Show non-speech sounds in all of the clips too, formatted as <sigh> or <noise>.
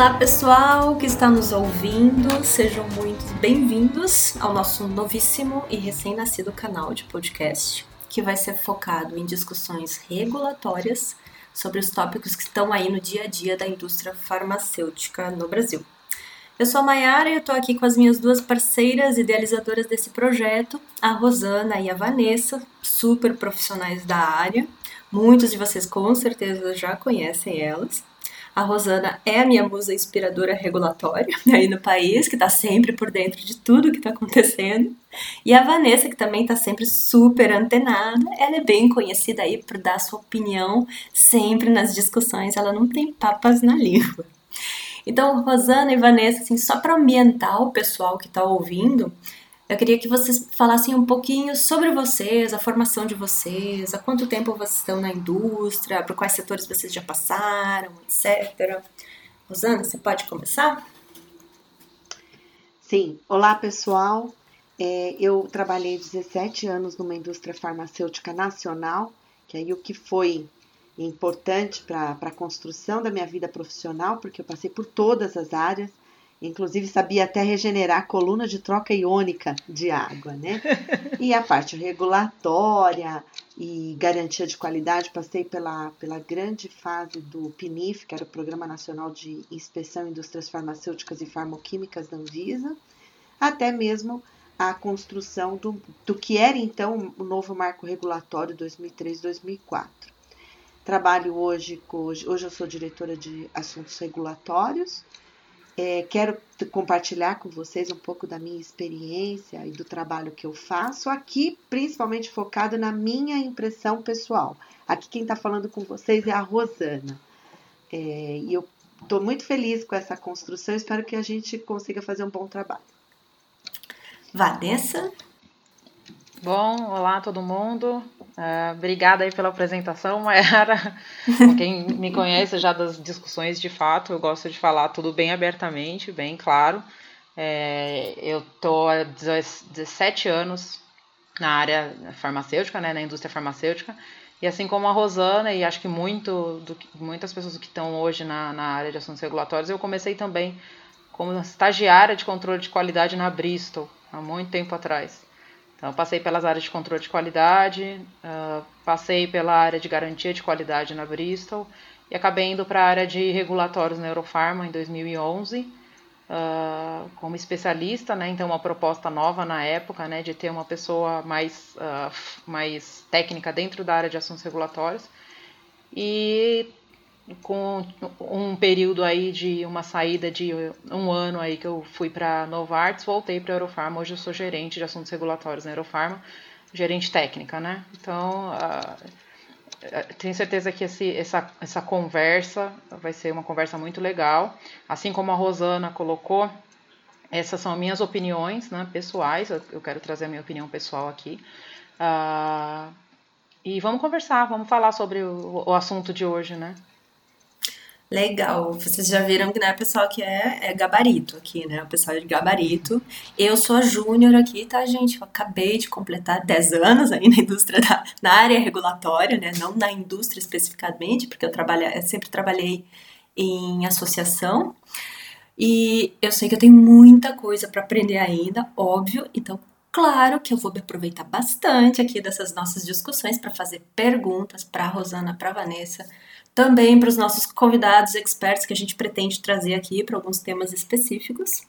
Olá, pessoal que está nos ouvindo, sejam muito bem-vindos ao nosso novíssimo e recém-nascido canal de podcast, que vai ser focado em discussões regulatórias sobre os tópicos que estão aí no dia a dia da indústria farmacêutica no Brasil. Eu sou a Mayara e eu estou aqui com as minhas duas parceiras idealizadoras desse projeto, a Rosana e a Vanessa, super profissionais da área. Muitos de vocês com certeza já conhecem elas. A Rosana é a minha musa inspiradora regulatória <laughs> aí no país, que está sempre por dentro de tudo que está acontecendo. E a Vanessa, que também está sempre super antenada, ela é bem conhecida aí por dar sua opinião sempre nas discussões, ela não tem papas na língua. Então, Rosana e Vanessa, assim, só para ambientar o pessoal que está ouvindo, eu queria que vocês falassem um pouquinho sobre vocês, a formação de vocês, há quanto tempo vocês estão na indústria, por quais setores vocês já passaram, etc. Rosana, você pode começar? Sim. Olá, pessoal. É, eu trabalhei 17 anos numa indústria farmacêutica nacional, que aí o que foi importante para a construção da minha vida profissional, porque eu passei por todas as áreas, Inclusive sabia até regenerar a coluna de troca iônica de água, né? <laughs> E a parte regulatória e garantia de qualidade, passei pela, pela grande fase do PNIF, que era o Programa Nacional de Inspeção em Indústrias Farmacêuticas e Farmoquímicas da Anvisa, até mesmo a construção do, do que era então o novo marco regulatório 2003-2004. Trabalho hoje, hoje, hoje eu sou diretora de assuntos regulatórios, é, quero compartilhar com vocês um pouco da minha experiência e do trabalho que eu faço, aqui principalmente focado na minha impressão pessoal. Aqui quem está falando com vocês é a Rosana. É, e eu estou muito feliz com essa construção, espero que a gente consiga fazer um bom trabalho. Vanessa? Bom, olá todo mundo. Uh, obrigada aí pela apresentação, Mayara. <laughs> Quem me conhece já das discussões de fato, eu gosto de falar tudo bem abertamente, bem claro. É, eu estou há 17 anos na área farmacêutica, né, na indústria farmacêutica, e assim como a Rosana, e acho que muito do, muitas pessoas que estão hoje na, na área de assuntos regulatórios, eu comecei também como estagiária de controle de qualidade na Bristol, há muito tempo atrás. Então, passei pelas áreas de controle de qualidade, uh, passei pela área de garantia de qualidade na Bristol e acabei indo para a área de regulatórios na Eurofarma em 2011, uh, como especialista, né? Então, uma proposta nova na época, né, de ter uma pessoa mais, uh, mais técnica dentro da área de assuntos regulatórios. E com um período aí de uma saída de um ano aí que eu fui para Novartis, voltei para a Eurofarma. Hoje eu sou gerente de assuntos regulatórios na Eurofarma, gerente técnica, né? Então, uh, tenho certeza que esse, essa, essa conversa vai ser uma conversa muito legal. Assim como a Rosana colocou, essas são minhas opiniões né, pessoais, eu quero trazer a minha opinião pessoal aqui. Uh, e vamos conversar, vamos falar sobre o, o assunto de hoje, né? Legal. Vocês já viram que, né, pessoal que é, é gabarito aqui, né? O pessoal de gabarito. Eu sou a júnior aqui, tá, gente? Eu acabei de completar 10 anos aí na indústria, da, na área regulatória, né? Não na indústria especificamente, porque eu, trabalho, eu sempre trabalhei em associação. E eu sei que eu tenho muita coisa para aprender ainda, óbvio. Então, claro que eu vou me aproveitar bastante aqui dessas nossas discussões para fazer perguntas para a Rosana, para a Vanessa também para os nossos convidados experts que a gente pretende trazer aqui para alguns temas específicos.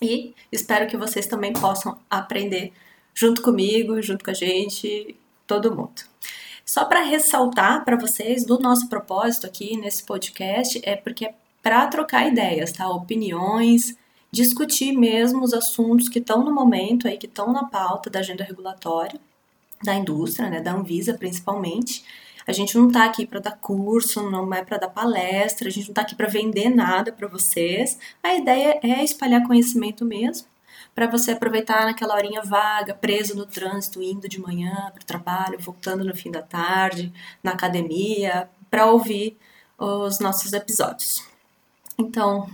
E espero que vocês também possam aprender junto comigo, junto com a gente, todo mundo. Só para ressaltar para vocês do nosso propósito aqui nesse podcast é porque é para trocar ideias, tá? Opiniões, discutir mesmo os assuntos que estão no momento aí, que estão na pauta da agenda regulatória da indústria, né, da Anvisa principalmente, a gente não tá aqui para dar curso, não é para dar palestra, a gente não tá aqui para vender nada para vocês. A ideia é espalhar conhecimento mesmo, para você aproveitar naquela horinha vaga, preso no trânsito, indo de manhã para o trabalho, voltando no fim da tarde, na academia, para ouvir os nossos episódios. Então,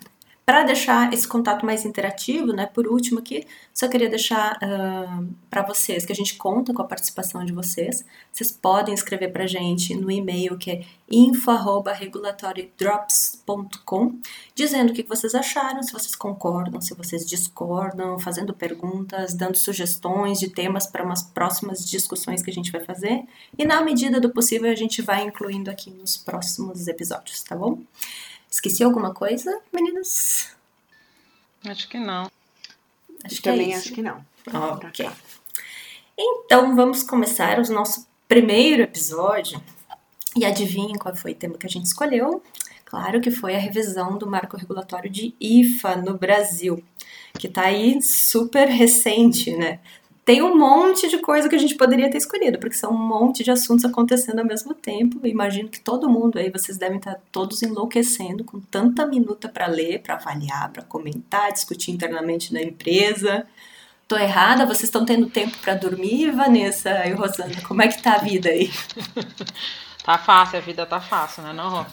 para deixar esse contato mais interativo, né, por último aqui, só queria deixar uh, para vocês que a gente conta com a participação de vocês. Vocês podem escrever para a gente no e-mail que é info@regulatorydrops gmail.com, dizendo o que vocês acharam, se vocês concordam, se vocês discordam, fazendo perguntas, dando sugestões de temas para umas próximas discussões que a gente vai fazer. E na medida do possível a gente vai incluindo aqui nos próximos episódios, tá bom? Esqueci alguma coisa, meninas? Acho que não. Acho que Também é acho que não. Ok. Então vamos começar o nosso primeiro episódio. E adivinhem qual foi o tema que a gente escolheu? Claro que foi a revisão do marco regulatório de IFA no Brasil, que está aí super recente, né? Tem um monte de coisa que a gente poderia ter escolhido, porque são um monte de assuntos acontecendo ao mesmo tempo. Imagino que todo mundo aí, vocês devem estar todos enlouquecendo com tanta minuta para ler, para avaliar, para comentar, discutir internamente na empresa. Tô errada? Vocês estão tendo tempo para dormir, Vanessa e Rosana? Como é que tá a vida aí? <laughs> tá fácil, a vida tá fácil, né, não,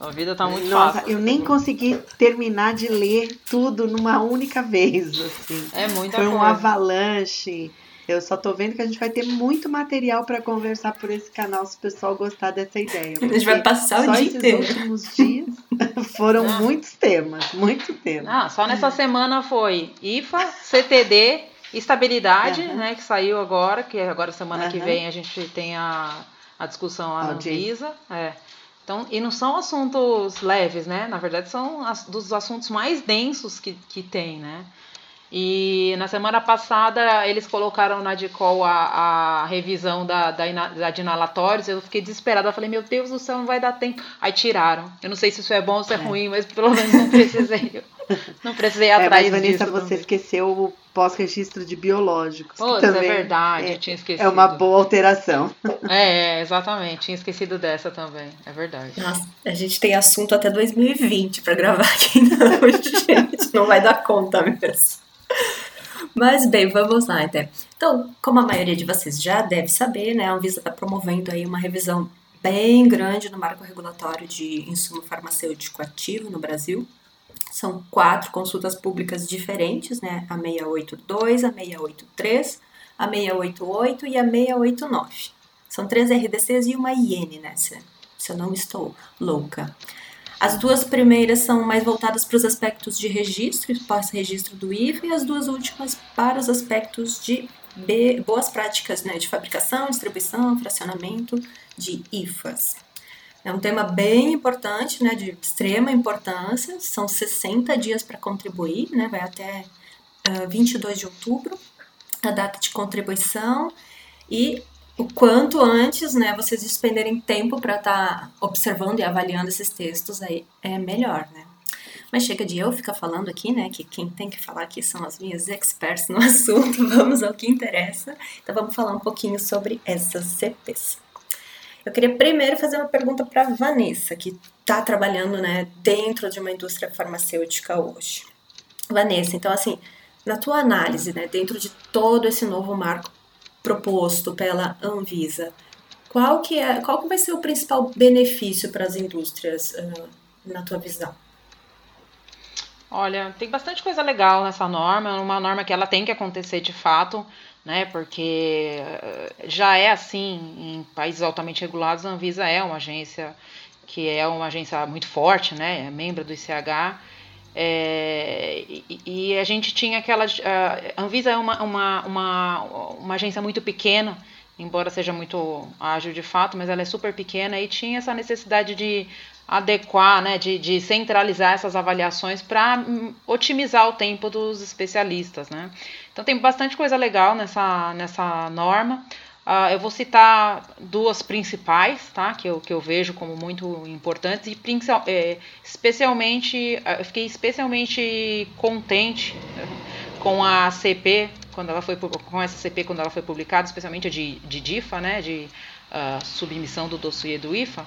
A vida tá muito Nossa, fácil. eu nem consegui terminar de ler tudo numa única vez, assim. É muita Foi coisa. um avalanche. Eu só tô vendo que a gente vai ter muito material para conversar por esse canal se o pessoal gostar dessa ideia. A gente vai passar o dia inteiro. Só esses últimos dias <laughs> foram ah. muitos temas, muito temas. Ah, só nessa semana foi IFA, CTD, estabilidade, uhum. né, que saiu agora, que agora semana uhum. que vem a gente tem a, a discussão lá na Anvisa. É. Então, e não são assuntos leves, né? Na verdade, são as, dos assuntos mais densos que, que tem, né? E na semana passada eles colocaram na DICOL a, a revisão da, da, da de inalatórios. Eu fiquei desesperada. Eu falei, meu Deus do céu, não vai dar tempo. Aí tiraram. Eu não sei se isso é bom ou se é, é. ruim, mas pelo menos não precisei. <laughs> não precisei ir é, atrás é, mas, Vanessa, disso. você também. esqueceu o pós-registro de biológicos. Pô, é verdade, é, eu tinha esquecido. É uma boa alteração. É, é, exatamente. Tinha esquecido dessa também. É verdade. Nossa, a gente tem assunto até 2020 para gravar aqui <laughs> hoje, gente. Não vai dar conta mesmo. Mas bem, vamos lá então. Então, como a maioria de vocês já deve saber, né, a Anvisa está promovendo aí uma revisão bem grande no marco regulatório de insumo farmacêutico ativo no Brasil. São quatro consultas públicas diferentes, né? A 682, a 683, a 688 e a 689. São três RDCs e uma IN, né? Se, se eu não estou louca. As duas primeiras são mais voltadas para os aspectos de registro, pós-registro do IFA, e as duas últimas para os aspectos de boas práticas né, de fabricação, distribuição, fracionamento de IFAs. É um tema bem importante, né, de extrema importância, são 60 dias para contribuir, né, vai até uh, 22 de outubro, a data de contribuição, e o quanto antes, né, vocês despenderem tempo para estar tá observando e avaliando esses textos aí é melhor, né? Mas chega de eu ficar falando aqui, né, que quem tem que falar aqui são as minhas experts no <laughs> assunto, vamos ao que interessa. Então vamos falar um pouquinho sobre essas CPs. Eu queria primeiro fazer uma pergunta para Vanessa, que está trabalhando, né, dentro de uma indústria farmacêutica hoje. Vanessa, então assim, na tua análise, né, dentro de todo esse novo marco proposto pela Anvisa, qual que é, qual que vai ser o principal benefício para as indústrias uh, na tua visão? Olha, tem bastante coisa legal nessa norma, uma norma que ela tem que acontecer de fato, né? Porque já é assim em países altamente regulados, a Anvisa é uma agência que é uma agência muito forte, né? É membro do ICH. É, e, e, a gente tinha aquela. A Anvisa é uma, uma, uma, uma agência muito pequena, embora seja muito ágil de fato, mas ela é super pequena e tinha essa necessidade de adequar, né, de, de centralizar essas avaliações para hum, otimizar o tempo dos especialistas. Né? Então tem bastante coisa legal nessa, nessa norma. Uh, eu vou citar duas principais, tá? Que eu, que eu vejo como muito importantes e é, especialmente, uh, eu fiquei especialmente contente com a CP quando ela foi com essa CP quando ela foi publicada, especialmente a de, de DIFA, né? De ah, submissão do dossiê do IFA,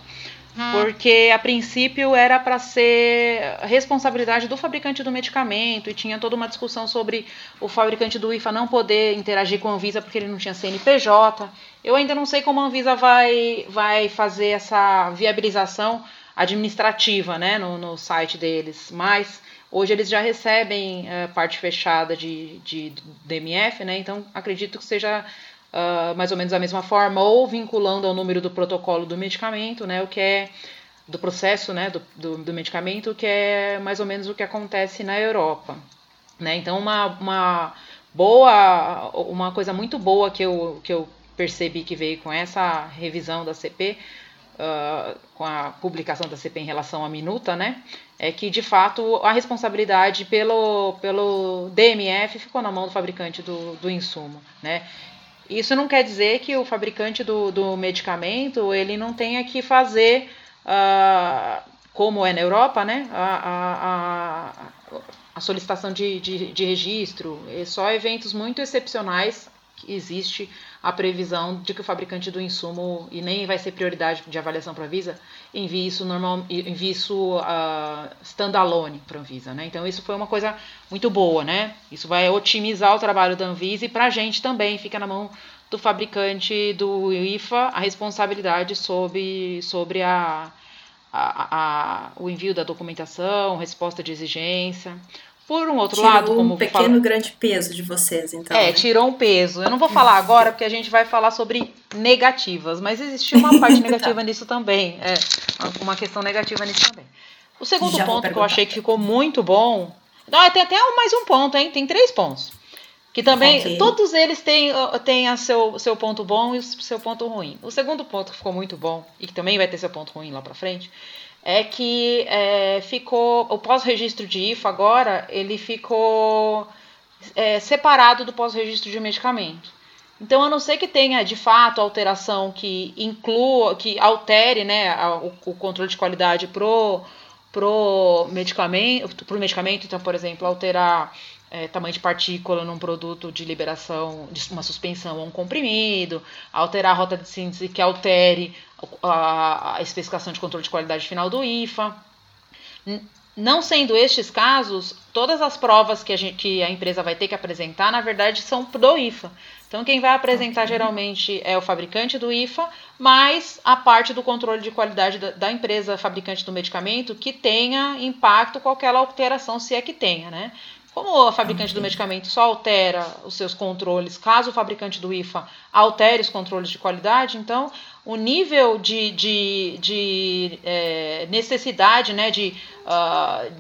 porque a princípio era para ser responsabilidade do fabricante do medicamento e tinha toda uma discussão sobre o fabricante do IFA não poder interagir com a Anvisa porque ele não tinha CNPJ. Eu ainda não sei como a Anvisa vai, vai fazer essa viabilização administrativa né, no, no site deles, mas hoje eles já recebem uh, parte fechada de, de DMF, né, então acredito que seja uh, mais ou menos da mesma forma, ou vinculando ao número do protocolo do medicamento, né, o que é do processo né, do, do, do, medicamento, que é mais ou menos o que acontece na Europa. Né? Então, uma, uma boa, uma coisa muito boa que eu, que eu percebi que veio com essa revisão da CP, uh, ah, com a publicação da CP em relação à minuta, né, é que de fato a responsabilidade pelo, pelo DMF ficou na mão do fabricante do, do insumo. Né? Isso não quer dizer que o fabricante do, do medicamento ele não tenha que fazer uh, como é na Europa, né, a, a, a solicitação de, de, de registro, é só eventos muito excepcionais existe a previsão de que o fabricante do insumo, e nem vai ser prioridade de avaliação para a Visa, envie isso, normal, envie isso uh, standalone para a Anvisa. Né? Então, isso foi uma coisa muito boa. Né? Isso vai otimizar o trabalho da Anvisa e para a gente também fica na mão do fabricante do IFA a responsabilidade sobre, sobre a, a, a, o envio da documentação, resposta de exigência. Por um outro tirou lado, como um pequeno falo... grande peso de vocês, então. É, né? tirou um peso. Eu não vou falar agora porque a gente vai falar sobre negativas, mas existiu uma parte <laughs> negativa tá. nisso também. É, uma questão negativa nisso também. O segundo Já ponto que eu achei que ficou muito bom. Não, tem até mais um ponto, hein? Tem três pontos. Que também, okay. todos eles têm, têm a seu, seu ponto bom e o seu ponto ruim. O segundo ponto que ficou muito bom, e que também vai ter seu ponto ruim lá pra frente, é que é, ficou, o pós-registro de IFA agora, ele ficou é, separado do pós-registro de medicamento. Então, a não ser que tenha, de fato, alteração que inclua, que altere né, o, o controle de qualidade pro, pro medicamento, pro medicamento, então, por exemplo, alterar é, tamanho de partícula num produto de liberação, de uma suspensão ou um comprimido, alterar a rota de síntese que altere a, a especificação de controle de qualidade final do IFA. Não sendo estes casos, todas as provas que a, gente, que a empresa vai ter que apresentar, na verdade, são do IFA. Então, quem vai apresentar okay. geralmente é o fabricante do IFA, mais a parte do controle de qualidade da, da, empresa fabricante do medicamento que tenha impacto com aquela alteração, se é que tenha, né? Como a fabricante do medicamento só altera os seus controles, caso o fabricante do IFA altere os controles de qualidade, então o nível de, de, de é, necessidade, né, de, uh,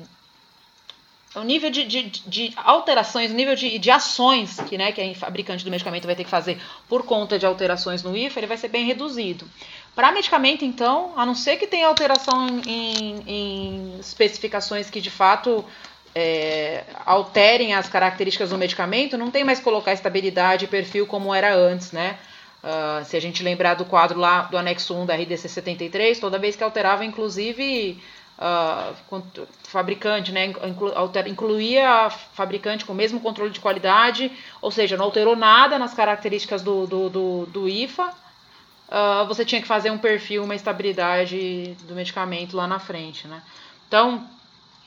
o nível de, de, de, alterações, o nível de, de ações que, né, que a fabricante do medicamento vai ter que fazer por conta de alterações no IFA, ele vai ser bem reduzido. Para medicamento, então, a não ser que tenha alteração em, em especificações que de fato é, alterem as características do medicamento, não tem mais colocar estabilidade e perfil como era antes, né? Uh, se a gente lembrar do quadro lá do anexo 1 da RDC 73, toda vez que alterava, inclusive, uh, fabricante, né, inclu, alter, incluía fabricante com o mesmo controle de qualidade, ou seja, não alterou nada nas características do, do, do, do IFA, uh, você tinha que fazer um perfil, uma estabilidade do medicamento lá na frente, né? Então,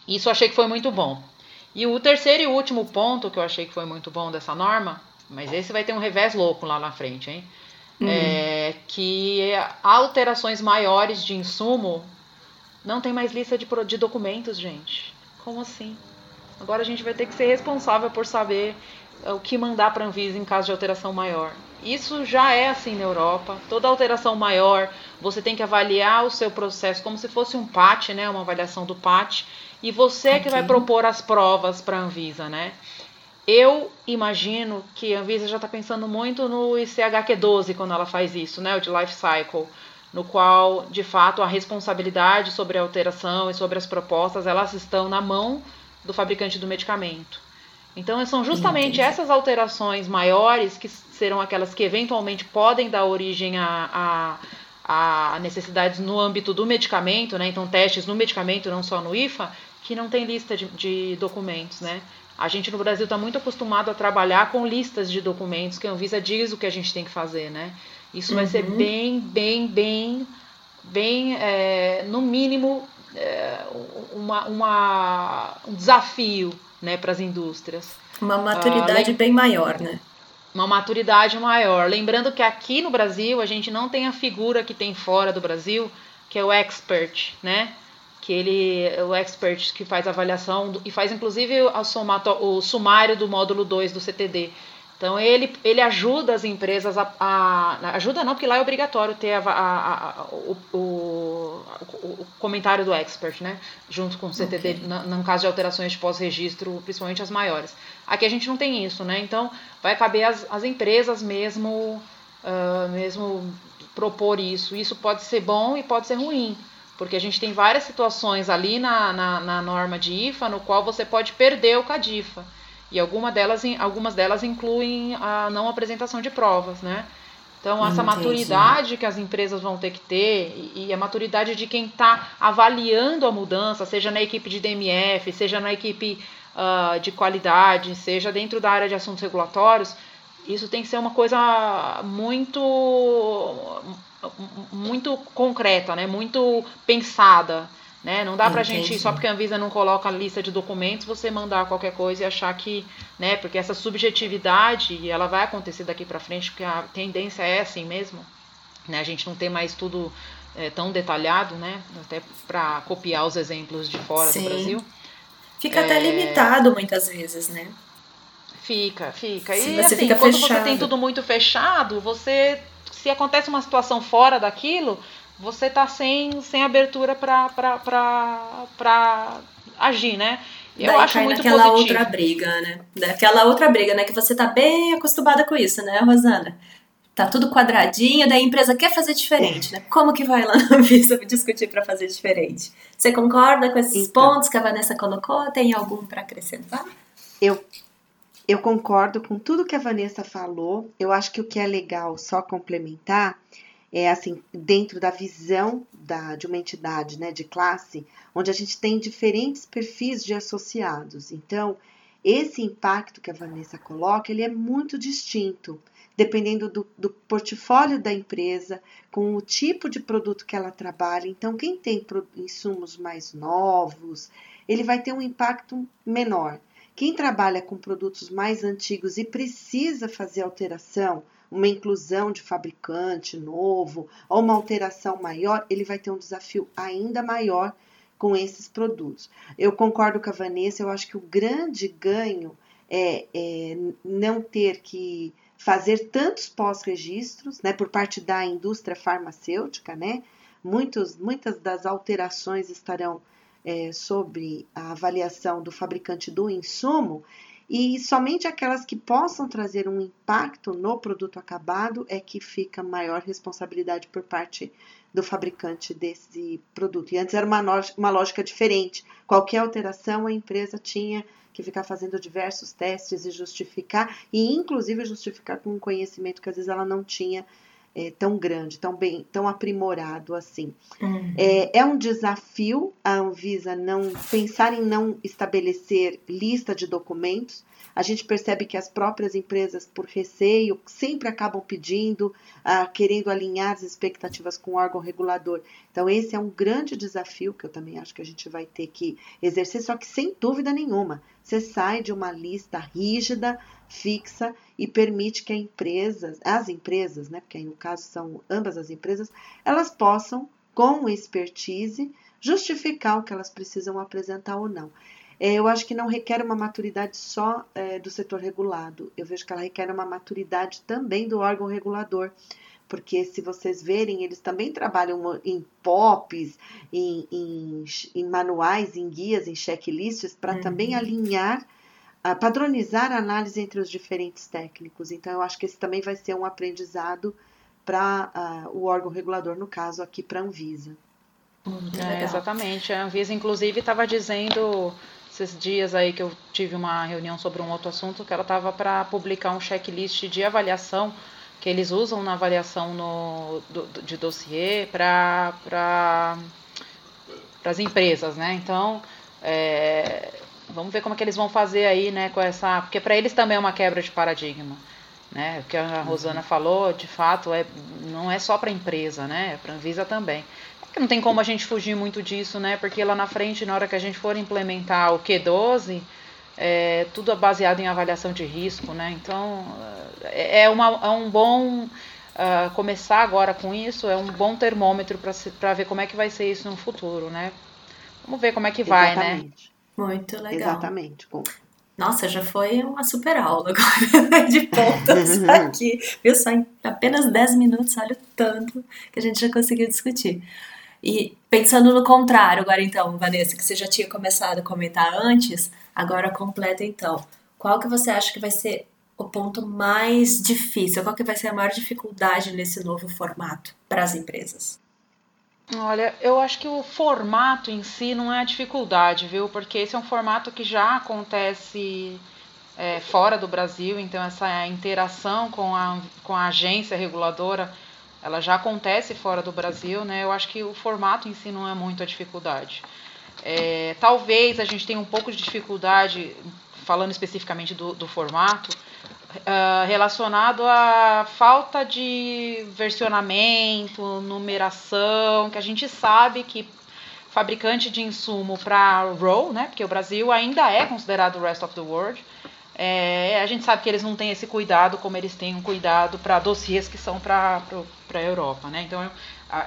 isso eu achei que foi muito bom. E o terceiro e último ponto que eu achei que foi muito bom dessa norma, mas esse vai ter um revés louco lá na frente, hein? Uhum. É que alterações maiores de insumo não tem mais lista de, de documentos, gente. Como assim? Agora a gente vai ter que ser responsável por saber é, o que mandar para a Anvisa em caso de alteração maior. Isso já é assim na Europa. Toda alteração maior, você tem que avaliar o seu processo como se fosse um PAT, né, uma avaliação do PAT, e você okay. que vai propor as provas para a Anvisa, né? Eu imagino que a Anvisa já está pensando muito no ICHQ12 quando ela faz isso, né, o de life cycle, no qual, de fato, a responsabilidade sobre a alteração e sobre as propostas, elas estão na mão do fabricante do medicamento. Então, são justamente Entendi. essas alterações maiores que serão aquelas que eventualmente podem dar origem a, a, a necessidades no âmbito do medicamento, né? Então, testes no medicamento, não só no IFA, que não tem lista de, de documentos, né? A gente no Brasil está muito acostumado a trabalhar com listas de documentos que a Anvisa diz o que a gente tem que fazer, né? Isso uhum. vai ser uhum. bem, bem, bem, bem, é, no mínimo, é, uma, uma, um desafio né, para as indústrias. Uma maturidade uh, bem maior, né? Uma maturidade maior. Lembrando que aqui no Brasil a gente não tem a figura que tem fora do Brasil, que é o expert, né? Que ele é o expert que faz a avaliação do, e faz inclusive a somato, o sumário do módulo 2 do CTD. Então ele, ele ajuda as empresas a, a, Ajuda não, porque lá é obrigatório ter a, a, o, o o, comentário do expert, né? Junto com o CTD, okay. no, caso de alterações de pós-registro, principalmente as maiores. Aqui a gente não tem isso, né? Então vai caber às, às empresas mesmo, uh, mesmo propor isso. Isso pode ser bom e pode ser ruim. Porque a gente tem várias situações ali na, na, na norma de IFA no qual você pode perder o CADIFA. E alguma delas, algumas delas incluem a não apresentação de provas, né? Então, essa Entendi. maturidade que as empresas vão ter que ter e, a maturidade de quem está avaliando a mudança, seja na equipe de DMF, seja na equipe uh, de qualidade, seja dentro da área de assuntos regulatórios, isso tem que ser uma coisa muito muito concreta, né? muito pensada. Né? Não dá pra Entendi. gente, só porque a Anvisa não coloca a lista de documentos, você mandar qualquer coisa e achar que, né, porque essa subjetividade, ela vai acontecer daqui para frente, porque a tendência é assim mesmo, né? A gente não tem mais tudo é, tão detalhado, né? Até para copiar os exemplos de fora Sim. do Brasil. Fica é... até limitado muitas vezes, né? Fica, fica. e você assim, fica quando fechado. você tem tudo muito fechado, você se acontece uma situação fora daquilo, você tá sem, sem abertura para agir, né? Eu Daí acho muito naquela positivo. outra briga, né? Daquela outra briga, né? Que você tá bem acostumada com isso, né, Rosana? Tá tudo quadradinho, daí a empresa quer fazer diferente, né? Como que vai lá na Anvisa <laughs> discutir para fazer diferente? Você concorda com esses então, pontos que a Vanessa colocou? Tem algum para acrescentar? Eu eu concordo com tudo que a Vanessa falou. Eu acho que o que é legal só complementar é assim, dentro da visão da, de uma entidade, né, de classe, onde a gente tem diferentes perfis de associados. Então, esse impacto que a Vanessa coloca, ele é muito distinto, dependendo do, do portfólio da empresa, com o tipo de produto que ela trabalha. Então, quem tem insumos mais novos, ele vai ter um impacto menor. Quem trabalha com produtos mais antigos e precisa fazer alteração, uma inclusão de fabricante novo ou uma alteração maior, ele vai ter um desafio ainda maior com esses produtos. Eu concordo com a Vanessa, eu acho que o grande ganho é, é não ter que fazer tantos pós-registros, né, por parte da indústria farmacêutica, né? Muitos, muitas das alterações estarão é, sobre a avaliação do fabricante do insumo e somente aquelas que possam trazer um impacto no produto acabado é que fica maior responsabilidade por parte do fabricante desse produto. E antes era uma, uma lógica diferente. Qualquer alteração a empresa tinha que ficar fazendo diversos testes e justificar, e inclusive justificar com um conhecimento que às vezes ela não tinha é, tão grande, tão bem, tão aprimorado assim. Uhum. É, é um desafio a Anvisa não pensar em não estabelecer lista de documentos. A gente percebe que as próprias empresas, por receio, sempre acabam pedindo, ah, querendo alinhar as expectativas com o órgão regulador. Então, esse é um grande desafio que eu também acho que a gente vai ter que exercer, só que sem dúvida nenhuma, você sai de uma lista rígida, fixa e permite que a empresa, as empresas, né, porque aí no caso são ambas as empresas, elas possam, com expertise, justificar o que elas precisam apresentar ou não. É, eu acho que não requer uma maturidade só é, do setor regulado, eu vejo que ela requer uma maturidade também do órgão regulador, porque se vocês verem, eles também trabalham em POPs, em, em, em manuais, em guias, em checklists, para uhum. também alinhar padronizar a análise entre os diferentes técnicos. Então, eu acho que esse também vai ser um aprendizado para uh, o órgão regulador, no caso aqui para a Anvisa. É, exatamente. A Anvisa, inclusive, estava dizendo esses dias aí que eu tive uma reunião sobre um outro assunto que ela estava para publicar um checklist de avaliação que eles usam na avaliação no, do, de dossiê para pra, as empresas, né? Então, é, Vamos ver como é que eles vão fazer aí, né, com essa. Porque para eles também é uma quebra de paradigma. Né? O que a Rosana uhum. falou, de fato, é, não é só para a empresa, né? É para a Anvisa também. Porque não tem como a gente fugir muito disso, né? Porque lá na frente, na hora que a gente for implementar o Q12, é tudo baseado em avaliação de risco, né? Então, é, é uma, é um bom. Uh, começar agora com isso é um bom termômetro para ver como é que vai ser isso no futuro, né? Vamos ver como é que vai, né? Exatamente. né? Muito legal. Exatamente. Nossa, já foi uma super aula agora <laughs> de pontas aqui. Viu só em apenas 10 minutos, olha o tanto que a gente já conseguiu discutir. E pensando no contrário, agora então, Vanessa, que você já tinha começado a comentar antes, agora completa então. Qual que você acha que vai ser o ponto mais difícil? Qual que vai ser a maior dificuldade nesse novo formato para as empresas? Olha, eu acho que o formato em si não é a dificuldade, viu? Porque esse é um formato que já acontece é, fora do Brasil, então essa interação com a, com a agência reguladora ela já acontece fora do Brasil, né? Eu acho que o formato em si não é muito a dificuldade. É, talvez a gente tenha um pouco de dificuldade, falando especificamente do, do formato, uh, relacionado à falta de versionamento, numeração, que a gente sabe que fabricante de insumo para RAW, né? Porque o Brasil ainda é considerado o rest of the world. É, a gente sabe que eles não têm esse cuidado como eles têm um cuidado para dossiês que são para a Europa, né? Então,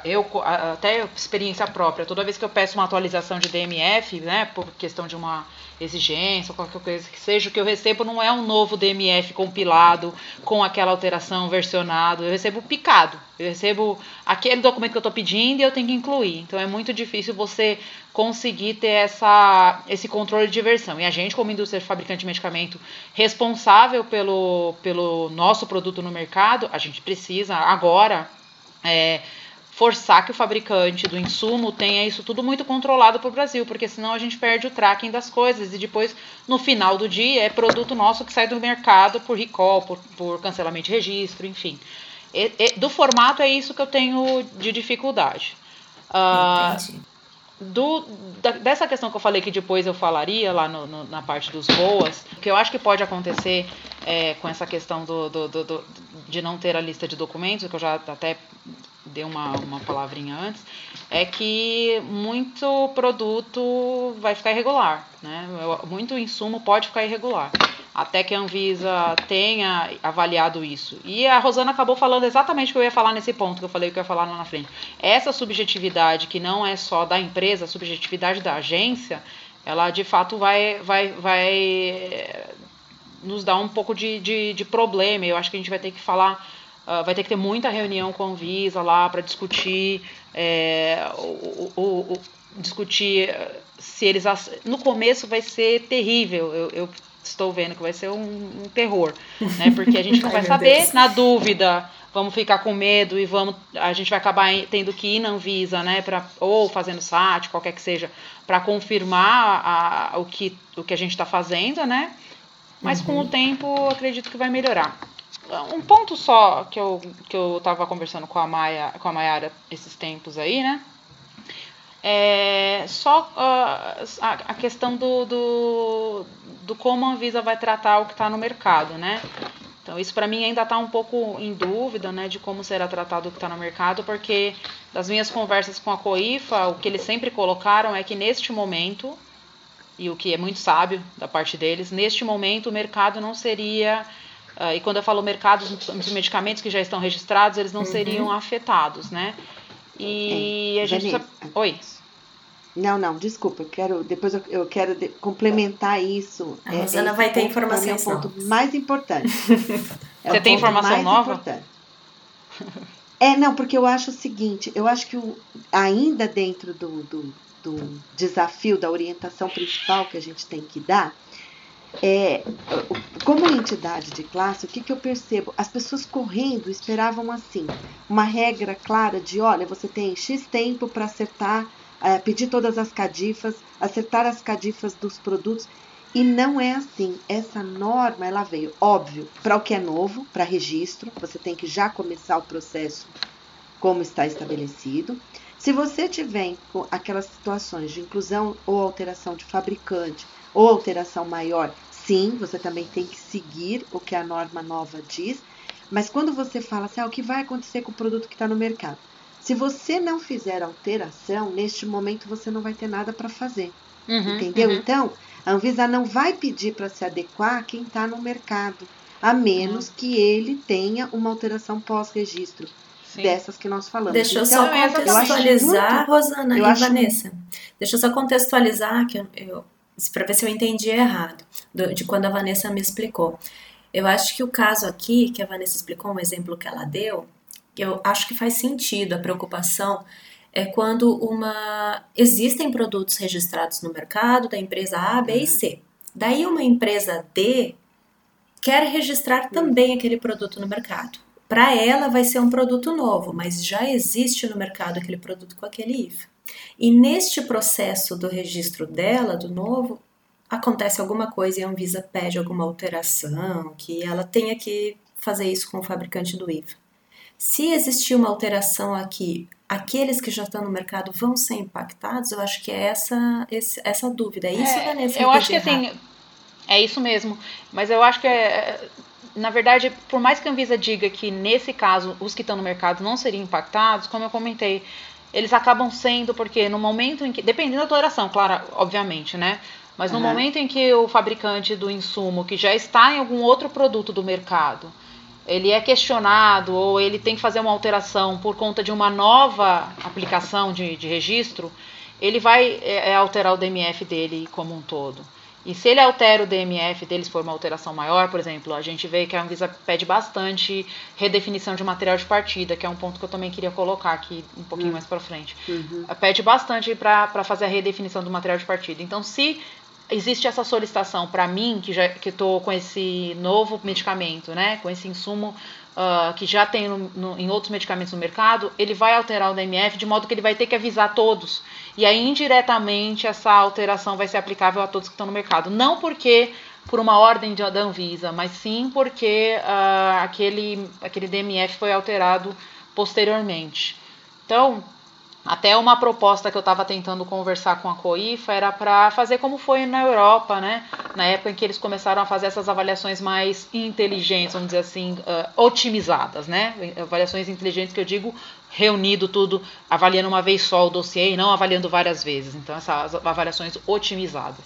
eu, até experiência própria, toda vez que eu peço uma atualização de DMF, né, por questão de uma exigência, qualquer coisa que seja, o que eu recebo não é um novo DMF compilado com aquela alteração versionado, eu recebo picado. Eu recebo aquele documento que eu estou pedindo e eu tenho que incluir. Então é muito difícil você conseguir ter essa, esse controle de versão. E a gente, como indústria fabricante de medicamento responsável pelo, pelo nosso produto no mercado, a gente precisa agora. É, forçar que o fabricante do insumo tenha isso tudo muito controlado para o Brasil, porque senão a gente perde o tracking das coisas e depois, no final do dia, é produto nosso que sai do mercado por recall, por, por cancelamento de registro, enfim. E, e, do formato é isso que eu tenho de dificuldade. Uh, do, da, dessa questão que eu falei que depois eu falaria lá no, no, na parte dos boas, o que eu acho que pode acontecer é, com essa questão do, do, do, de não ter a lista de documentos, que eu já até dei uma, uma palavrinha antes, é que muito produto vai ficar irregular, né? Muito insumo pode ficar irregular, até que a Anvisa tenha avaliado isso. E a Rosana acabou falando exatamente o que eu ia falar nesse ponto, que eu falei que eu ia falar lá na frente. Essa subjetividade, que não é só da empresa, a subjetividade da agência, ela de fato vai, vai, vai nos dar um pouco de, de, de problema. Eu acho que a gente vai ter que falar Uh, vai ter que ter muita reunião com a Visa lá para discutir é, o, o, o, discutir eh, se eles no começo vai ser terrível eu, eu estou vendo que vai ser um, um terror né porque a gente não <laughs> vai saber Deus. na dúvida vamos ficar com medo e vamos a gente vai acabar tendo que ir na Anvisa né para ou fazendo SAT qualquer que seja para confirmar a, o que o que a gente está fazendo né mas uhum. com o tempo acredito que vai melhorar um ponto só que eu, que eu tava conversando com a Maia, com a Mayara esses tempos aí, né? É só uh, a, a, questão do, do, do, como a Anvisa vai tratar o que está no mercado, né? Então, isso para mim ainda está um pouco em dúvida, né, de como será tratado o que está no mercado, porque das minhas conversas com a COIFA, o que eles sempre colocaram é que neste momento, e o que é muito sábio da parte deles, neste momento o mercado não seria Uh, e quando eu falo mercados, os medicamentos que já estão registrados, eles não uhum. seriam afetados, né? E é, a gente. Sabe... Oi. Não, não, desculpa, eu quero. Depois eu, eu quero de, complementar isso. A é, Rosana vai ter informação. É o ponto mais importante. <laughs> É Você tem informação nova? Importante. É, não, porque eu acho o seguinte, eu acho que o, ainda dentro do, do, do desafio da orientação principal que a gente tem que dar, é, como entidade de classe, o que, que eu percebo? As pessoas correndo esperavam assim, uma regra clara de, olha, você tem X tempo para acertar, é, pedir todas as cadifas, acertar as cadifas dos produtos. E não é assim. Essa norma, ela veio, óbvio, para o que é novo, para registro, você tem que já começar o processo como está estabelecido. Se você tiver aquelas situações de inclusão ou alteração de fabricante, ou alteração maior, sim, você também tem que seguir o que a norma nova diz. Mas quando você fala assim, ah, o que vai acontecer com o produto que está no mercado? Se você não fizer alteração, neste momento você não vai ter nada para fazer. Uhum, entendeu? Uhum. Então, a Anvisa não vai pedir para se adequar a quem está no mercado, a menos uhum. que ele tenha uma alteração pós-registro. Dessas que nós falamos. Deixa eu então, só contextualizar, muito, Rosana e Vanessa. Deixa eu só contextualizar que eu, eu para ver se eu entendi errado, do, de quando a Vanessa me explicou. Eu acho que o caso aqui, que a Vanessa explicou, um exemplo que ela deu, eu acho que faz sentido a preocupação é quando uma existem produtos registrados no mercado da empresa A, B uhum. e C. Daí uma empresa D quer registrar também aquele produto no mercado. Para ela vai ser um produto novo, mas já existe no mercado aquele produto com aquele IFA. E neste processo do registro dela, do novo, acontece alguma coisa e a Anvisa pede alguma alteração, que ela tenha que fazer isso com o fabricante do IVA. Se existir uma alteração aqui, aqueles que já estão no mercado vão ser impactados? Eu acho que é essa, esse, essa dúvida. É isso, é, Vanessa? Eu acho que assim, é isso mesmo. Mas eu acho que é, na verdade, por mais que a Anvisa diga que nesse caso os que estão no mercado não seriam impactados, como eu comentei, eles acabam sendo porque no momento em que, dependendo da toleração, claro, obviamente, né? Mas no uhum. momento em que o fabricante do insumo, que já está em algum outro produto do mercado, ele é questionado ou ele tem que fazer uma alteração por conta de uma nova aplicação de, de registro, ele vai é, é alterar o DMF dele como um todo. E se ele altera o DMF deles for uma alteração maior, por exemplo, a gente vê que a Anvisa pede bastante redefinição de material de partida, que é um ponto que eu também queria colocar aqui um pouquinho uhum. mais para frente. Uhum. Pede bastante para fazer a redefinição do material de partida. Então, se existe essa solicitação para mim, que já que estou com esse novo medicamento, né, com esse insumo uh, que já tem no, no, em outros medicamentos no mercado, ele vai alterar o DMF de modo que ele vai ter que avisar todos. E aí, indiretamente, essa alteração vai ser aplicável a todos que estão no mercado. Não porque por uma ordem da Anvisa, mas sim porque uh, aquele, aquele DMF foi alterado posteriormente. Então, até uma proposta que eu estava tentando conversar com a COIFA era para fazer como foi na Europa, né? Na época em que eles começaram a fazer essas avaliações mais inteligentes, vamos dizer assim, uh, otimizadas, né? Avaliações inteligentes que eu digo reunido tudo, avaliando uma vez só o dossiê e não avaliando várias vezes. Então, essas avaliações otimizadas.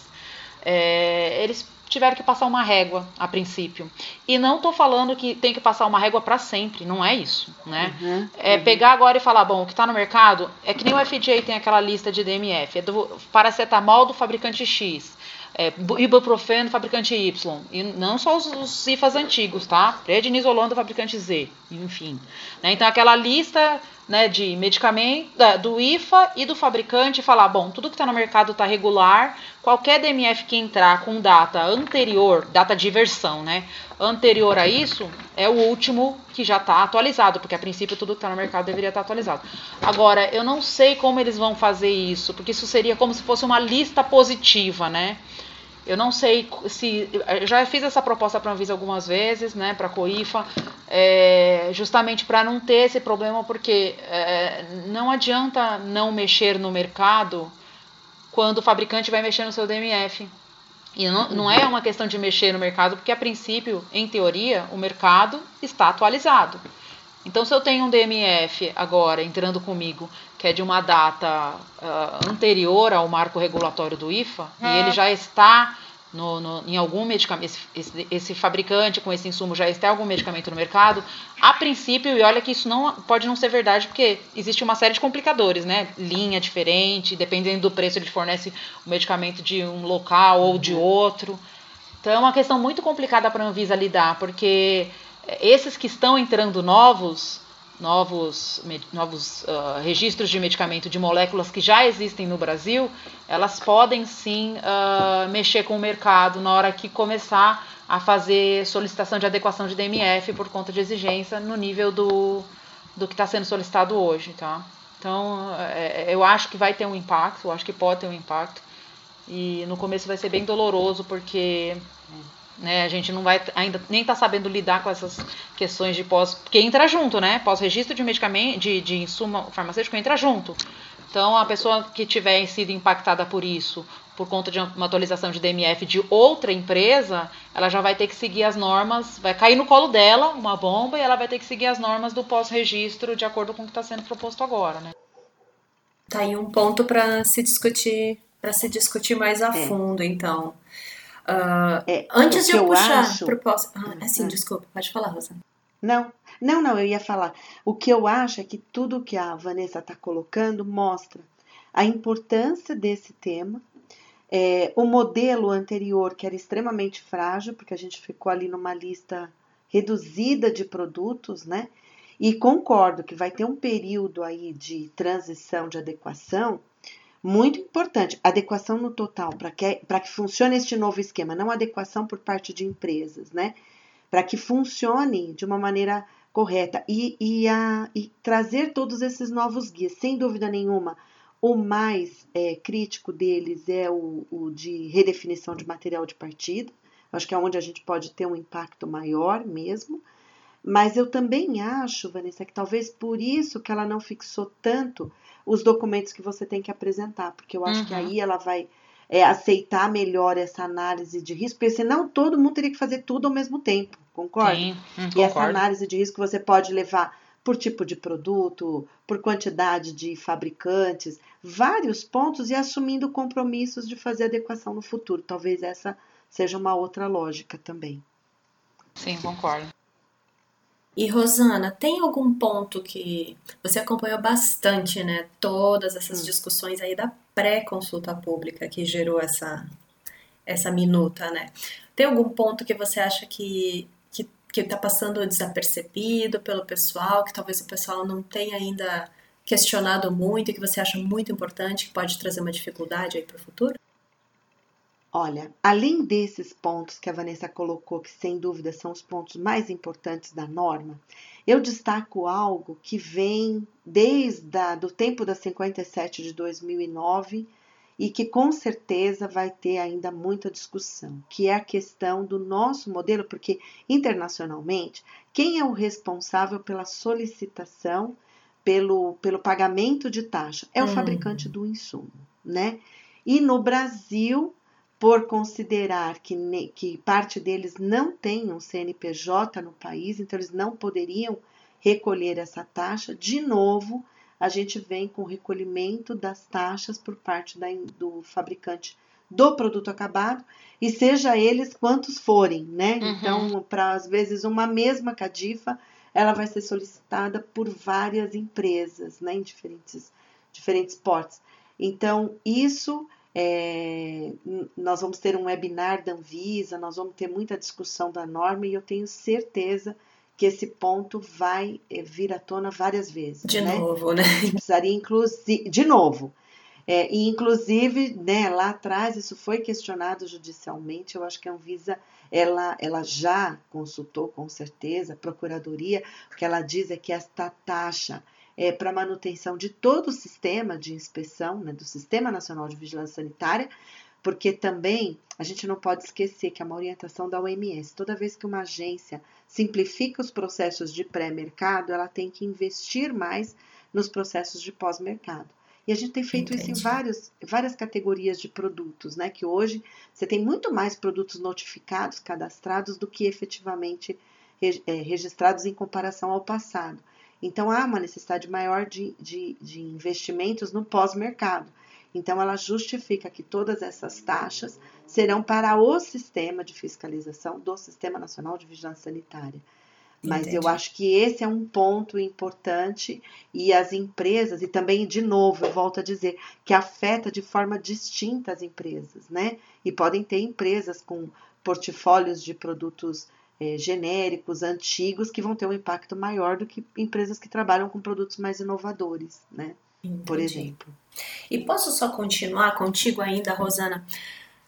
É, eles tiveram que passar uma régua a princípio. E não estou falando que tem que passar uma régua para sempre, não é isso, né? Uhum, é uhum. pegar agora e falar, bom, o que está no mercado é que nem o FDA tem aquela lista de DMF, é do paracetamol do fabricante X, é, ibuprofeno fabricante Y, e não só os, os CIFAs antigos, tá? Prednisolona do fabricante Z, enfim. Né? Então aquela lista né, de medicamento do IFA e do fabricante falar, bom, tudo que está no mercado está regular, qualquer DMF que entrar com data anterior, data de versão, né, anterior a isso, é o último que já está atualizado, porque a princípio tudo que está no mercado deveria estar tá atualizado. Agora, eu não sei como eles vão fazer isso, porque isso seria como se fosse uma lista positiva, né? Eu não sei se. Já fiz essa proposta para a Anvisa algumas vezes, né, para a COIFA, é, justamente para não ter esse problema, porque é, não adianta não mexer no mercado quando o fabricante vai mexer no seu DMF. E não, não é uma questão de mexer no mercado, porque a princípio, em teoria, o mercado está atualizado. Então, se eu tenho um DMF agora entrando comigo, que é de uma data uh, anterior ao marco regulatório do IFA, e ele já está no, no, em algum medicamento, esse, esse, esse, fabricante com esse insumo já está em algum medicamento no mercado, a princípio, e olha que isso não pode não ser verdade, porque existe uma série de complicadores, né? Linha diferente, dependendo do preço, ele fornece o medicamento de um local ou de outro. Então é uma questão muito complicada para a Anvisa lidar, porque esses que estão entrando novos, novos, novos uh, registros de medicamento de moléculas que já existem no Brasil, elas podem sim uh, mexer com o mercado na hora que começar a fazer solicitação de adequação de DMF por conta de exigência no nível do, do que está sendo solicitado hoje, tá? Então, é, eu acho que vai ter um impacto, eu acho que pode ter um impacto. E no começo vai ser bem doloroso, porque né? A gente não vai ainda nem tá sabendo lidar com essas questões de pós, porque entra junto, né? Pós-registro de medicamento, de, de insumo farmacêutico entra junto. Então, a pessoa que tiver sido impactada por isso, por conta de uma atualização de DMF de outra empresa, ela já vai ter que seguir as normas, vai cair no colo dela uma bomba e ela vai ter que seguir as normas do pós-registro de acordo com o que está sendo proposto agora, né? Tá aí um ponto para se discutir, para se discutir mais a é. fundo, então. Uh, é, antes de eu, eu puxar acho... proposta. Ah, assim, ah. desculpa, pode falar, Rosa. Não, não, não, eu ia falar. O que eu acho é que tudo que a Vanessa está colocando mostra a importância desse tema. É, o modelo anterior, que era extremamente frágil, porque a gente ficou ali numa lista reduzida de produtos, né? E concordo que vai ter um período aí de transição, de adequação, muito importante. Adequação no total, para que, que funcione este novo esquema, não adequação por parte de empresas, né? Para que funcione de uma maneira correta e, e, a, e trazer todos esses novos guias, sem dúvida nenhuma. O mais é, crítico deles é o, o de redefinição de material de partida, acho que é onde a gente pode ter um impacto maior mesmo. Mas eu também acho, Vanessa, que talvez por isso que ela não fixou tanto os documentos que você tem que apresentar, porque eu acho uhum. que aí ela vai é, aceitar melhor essa análise de risco, porque senão todo mundo teria que fazer tudo ao mesmo tempo, concorda? Sim, hum, e essa análise de risco você pode levar por tipo de produto, por quantidade de fabricantes, vários pontos e assumindo compromissos de fazer adequação no futuro. Talvez essa seja uma outra lógica também. Sim, concordo. E Rosana, tem algum ponto que você acompanhou bastante, né? Todas essas hum. discussões aí da pré-consulta pública que gerou essa essa minuta, né? Tem algum ponto que você acha que que que está passando desapercebido pelo pessoal, que talvez o pessoal não tenha ainda questionado muito e que você acha muito importante, que pode trazer uma dificuldade aí para o futuro? Olha, além desses pontos que a Vanessa colocou, que sem dúvida são os pontos mais importantes da norma, eu destaco algo que vem desde o tempo da 57 de 2009 e que com certeza vai ter ainda muita discussão, que é a questão do nosso modelo, porque internacionalmente, quem é o responsável pela solicitação, pelo, pelo pagamento de taxa? É o hum. fabricante do insumo, né? E no Brasil, por considerar que, que parte deles não tem um CNPJ no país, então eles não poderiam recolher essa taxa, de novo, a gente vem com o recolhimento das taxas por parte da, do fabricante do produto acabado, e seja eles quantos forem, né? Uhum. Então, para às vezes uma mesma cadifa, ela vai ser solicitada por várias empresas, né, em diferentes, diferentes portes. Então, isso é, nós vamos ter um webinar da Anvisa, nós vamos ter muita discussão da norma e eu tenho certeza que esse ponto vai eh, vir à tona várias vezes. De né? novo, né? Precisaria, inclusive, de novo. É, e, inclusive, né, lá atrás, isso foi questionado judicialmente. Eu acho que a Anvisa ela, ela já consultou, com certeza, a Procuradoria. O que ela diz é que esta taxa é, para manutenção de todo o sistema de inspeção, né, do Sistema Nacional de Vigilância Sanitária, porque também a gente não pode esquecer que é uma orientação da OMS, toda vez que uma agência simplifica os processos de pré-mercado, ela tem que investir mais nos processos de pós-mercado. E a gente tem feito Entendi. isso em vários, várias categorias de produtos, né? Que hoje você tem muito mais produtos notificados, cadastrados, do que efetivamente é, registrados em comparação ao passado. Então, há uma necessidade maior de, de, de investimentos no pós-mercado. Então, ela justifica que todas essas taxas serão para o sistema de fiscalização do Sistema Nacional de Vigilância Sanitária. Mas Entendi. eu acho que esse é um ponto importante e as empresas, e também, de novo, eu volto a dizer, que afeta de forma distinta as empresas, né? E podem ter empresas com portfólios de produtos é, genéricos, antigos, que vão ter um impacto maior do que empresas que trabalham com produtos mais inovadores, né? Entendi. Por exemplo. E posso só continuar contigo ainda, Rosana?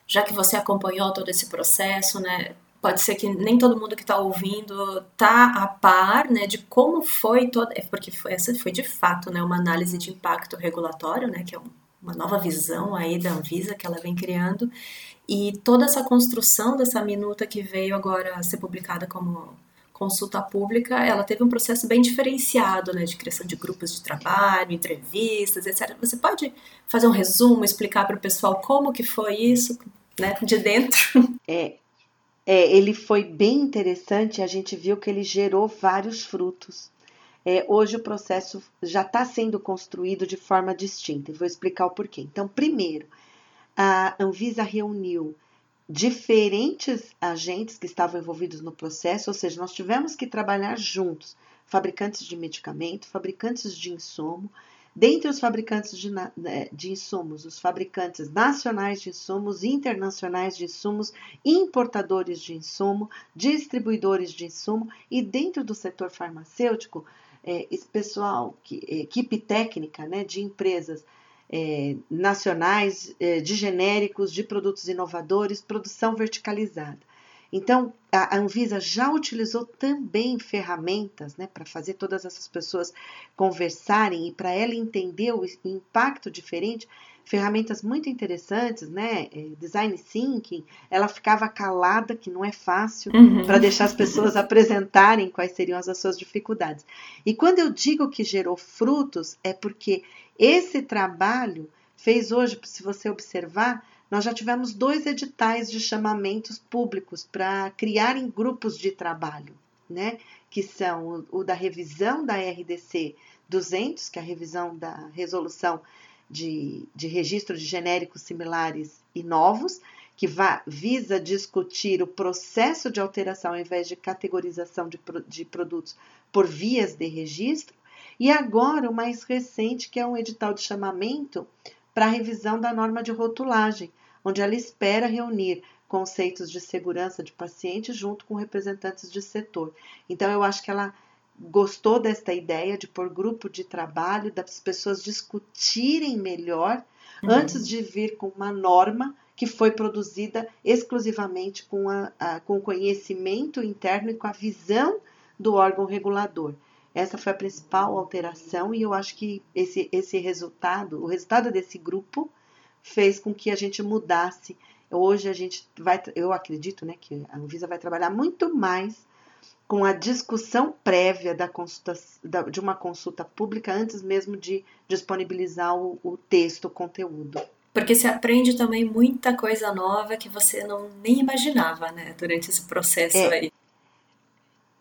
Já que você acompanhou todo esse processo, né? Pode ser que nem todo mundo que está ouvindo tá a par, né, de como foi toda, é porque foi, essa foi de fato, né, uma análise de impacto regulatório, né, que é uma nova visão aí da Anvisa que ela vem criando e toda essa construção dessa minuta que veio agora ser publicada como consulta pública, ela teve um processo bem diferenciado, né, de criação de grupos de trabalho, entrevistas, etc. Você pode fazer um resumo, explicar para o pessoal como que foi isso, né, de dentro? <laughs> É, é, ele foi bem interessante, a gente viu que ele gerou vários frutos. É, hoje o processo já está sendo construído de forma distinta, e vou explicar o porquê. Então, primeiro, a Anvisa reuniu diferentes agentes que estavam envolvidos no processo, ou seja, nós tivemos que trabalhar juntos, fabricantes de medicamento, fabricantes de insumo, dentre os fabricantes de, né, de, insumos, os fabricantes nacionais de insumos, internacionais de insumos, importadores de insumo, distribuidores de insumo e dentro do setor farmacêutico, é, esse pessoal, que, equipe técnica né, de empresas é, nacionais, é, de genéricos, de produtos inovadores, produção verticalizada. Então, a Anvisa já utilizou também ferramentas né, para fazer todas essas pessoas conversarem e para ela entender o impacto diferente ferramentas muito interessantes, né? É, design thinking, ela ficava calada, que não é fácil, uhum. para deixar as pessoas <laughs> apresentarem quais seriam as suas dificuldades. E quando eu digo que gerou frutos, é porque esse trabalho fez hoje, se você observar, nós já tivemos dois editais de chamamentos públicos para criarem grupos de trabalho, né? Que são o, o da revisão da RDC 200, que é a revisão da resolução de, de registro de genéricos similares e novos, que va, visa discutir o processo de alteração ao invés de categorização de, de produtos por vias de registro, e agora o mais recente, que é um edital de chamamento para a revisão da norma de rotulagem, onde ela espera reunir conceitos de segurança de paciente junto com representantes de setor. Então, eu acho que ela gostou desta ideia de pôr grupo de trabalho, das pessoas discutirem melhor uhum. antes de vir com uma norma que foi produzida exclusivamente com, a, a, com o conhecimento interno e com a visão do órgão regulador. Essa foi a principal alteração e eu acho que esse, esse resultado, o resultado desse grupo, fez com que a gente mudasse. Hoje a gente vai, eu acredito, né, que a Anvisa vai trabalhar muito mais com a discussão prévia da consulta, da, de uma consulta pública antes mesmo de disponibilizar o, o texto, o conteúdo. Porque se aprende também muita coisa nova que você não nem imaginava, né, durante esse processo é. aí.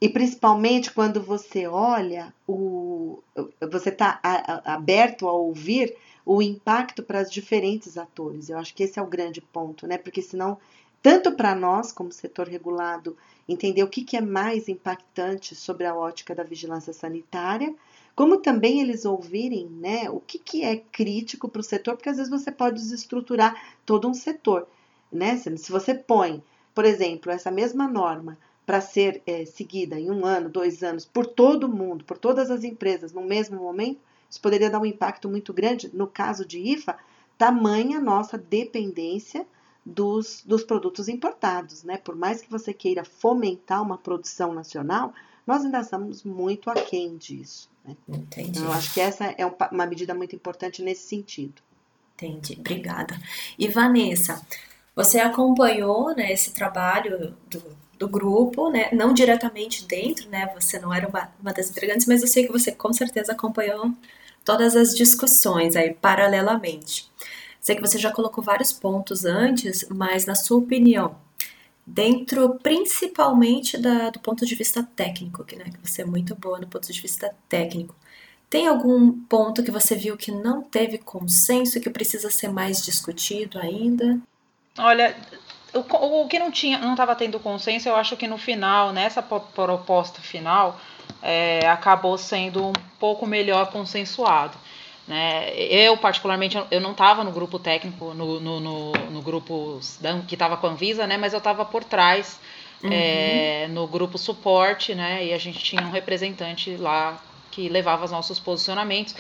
E principalmente quando você olha, o, você está aberto a ouvir o impacto para os diferentes atores. Eu acho que esse é o grande ponto, né? Porque senão, tanto para nós, como setor regulado, entender o que, que é mais impactante sobre a ótica da vigilância sanitária, como também eles ouvirem né, o que, que é crítico para o setor, porque às vezes você pode desestruturar todo um setor. Né? Se você põe, por exemplo, essa mesma norma para ser é, seguida em um ano, dois anos, por todo mundo, por todas as empresas, no mesmo momento, isso poderia dar um impacto muito grande. No caso de IFA, tamanha nossa dependência dos, dos produtos importados, né? Por mais que você queira fomentar uma produção nacional, nós ainda estamos muito aquém disso. Né? Entendi. Então, eu acho que essa é uma medida muito importante nesse sentido. Entendi, obrigada. E Vanessa, você acompanhou né, esse trabalho do, do grupo, né? Não diretamente dentro, né? Você não era uma, uma das integrantes, mas eu sei que você com certeza acompanhou todas as discussões aí paralelamente. Sei que você já colocou vários pontos antes, mas na sua opinião, dentro principalmente da, do ponto de vista técnico, que, né, que você é muito boa no ponto de vista técnico, tem algum ponto que você viu que não teve consenso e que precisa ser mais discutido ainda? Olha, o, o que não tinha, não estava tendo consenso, eu acho que no final, nessa proposta final, é, acabou sendo um pouco melhor consensuado. Né? Eu, particularmente, eu não estava no grupo técnico, no, no, no, no grupo que estava com a Anvisa, né? mas eu estava por trás, uhum. é, no grupo suporte, né? e a gente tinha um representante lá que levava os nossos posicionamentos.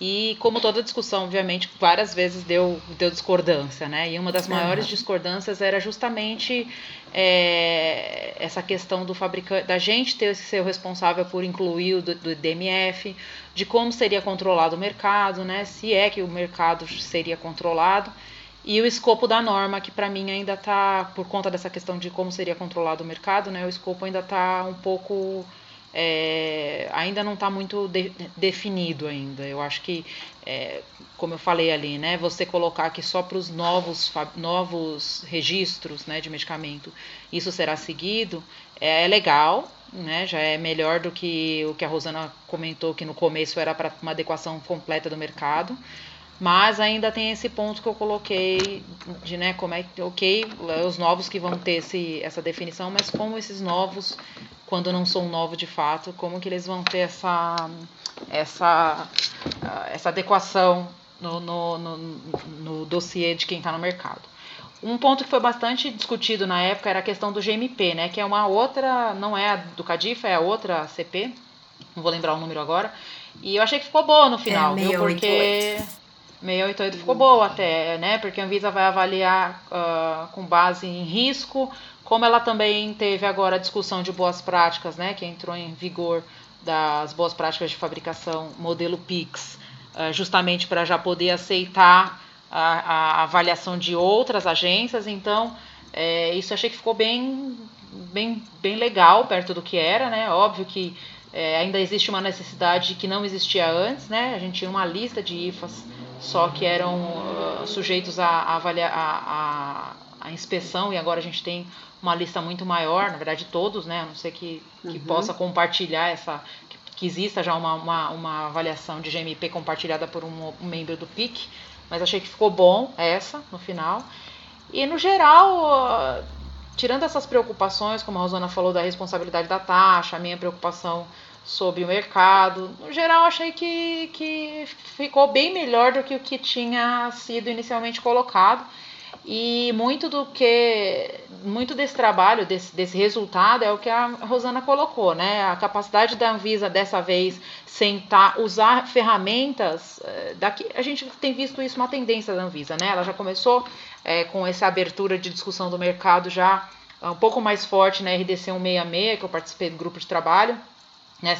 E como toda discussão, obviamente, várias vezes deu, deu discordância, né? E uma das maiores uhum. discordâncias era justamente é, essa questão do fabricante, da gente ter ser o responsável por incluir o do, do, DMF, de como seria controlado o mercado, né? Se é que o mercado seria controlado. E o escopo da norma, que para mim ainda está, por conta dessa questão de como seria controlado o mercado, né? O escopo ainda está um pouco é, ainda não está muito de, definido ainda. Eu acho que, é, como eu falei ali, né, você colocar aqui só para os novos, novos registros né, de medicamento, isso será seguido, é, é legal, né, já é melhor do que o que a Rosana comentou, que no começo era para uma adequação completa do mercado. Mas ainda tem esse ponto que eu coloquei de, né, como é ok, os novos que vão ter esse, essa definição, mas como esses novos quando não são novos de fato, como que eles vão ter essa, essa, essa adequação no, no, no, no dossiê de quem está no mercado. Um ponto que foi bastante discutido na época era a questão do GMP, né, que é uma outra, não é a do CADIF, é a outra CP, não vou lembrar o número agora. E eu achei que ficou boa no final, é, viu? Porque 688 ficou boa até, né? Porque a Anvisa vai avaliar uh, com base em risco, como ela também teve agora a discussão de boas práticas, né? Que entrou em vigor das boas práticas de fabricação modelo PIX, uh, justamente para já poder aceitar a, a, avaliação de outras agências. Então, é, isso achei que ficou bem, bem, bem legal perto do que era, né? Óbvio que é, ainda existe uma necessidade que não existia antes, né? A gente tinha uma lista de IFAs só que eram uh, sujeitos a, a, avaliar, a, a, a, inspeção, e agora a gente tem uma lista muito maior, na verdade todos, né? A não ser que, que uhum. possa compartilhar essa. Que, que exista já uma, uma, uma, avaliação de GMP compartilhada por um, um membro do PIC, mas achei que ficou bom essa no final. E no geral, tirando essas preocupações, como a Rosana falou, da responsabilidade da taxa, a minha preocupação sobre o mercado. No geral, achei que, que ficou bem melhor do que o que tinha sido inicialmente colocado. E muito do que, muito desse trabalho, desse, desse resultado, é o que a Rosana colocou, né? A capacidade da Anvisa dessa vez sentar, usar ferramentas. Eh, daqui, a gente tem visto isso uma tendência da Anvisa, né? Ela já começou é, com essa abertura de discussão do mercado já um pouco mais forte na RDC 166, que eu participei do grupo de trabalho né,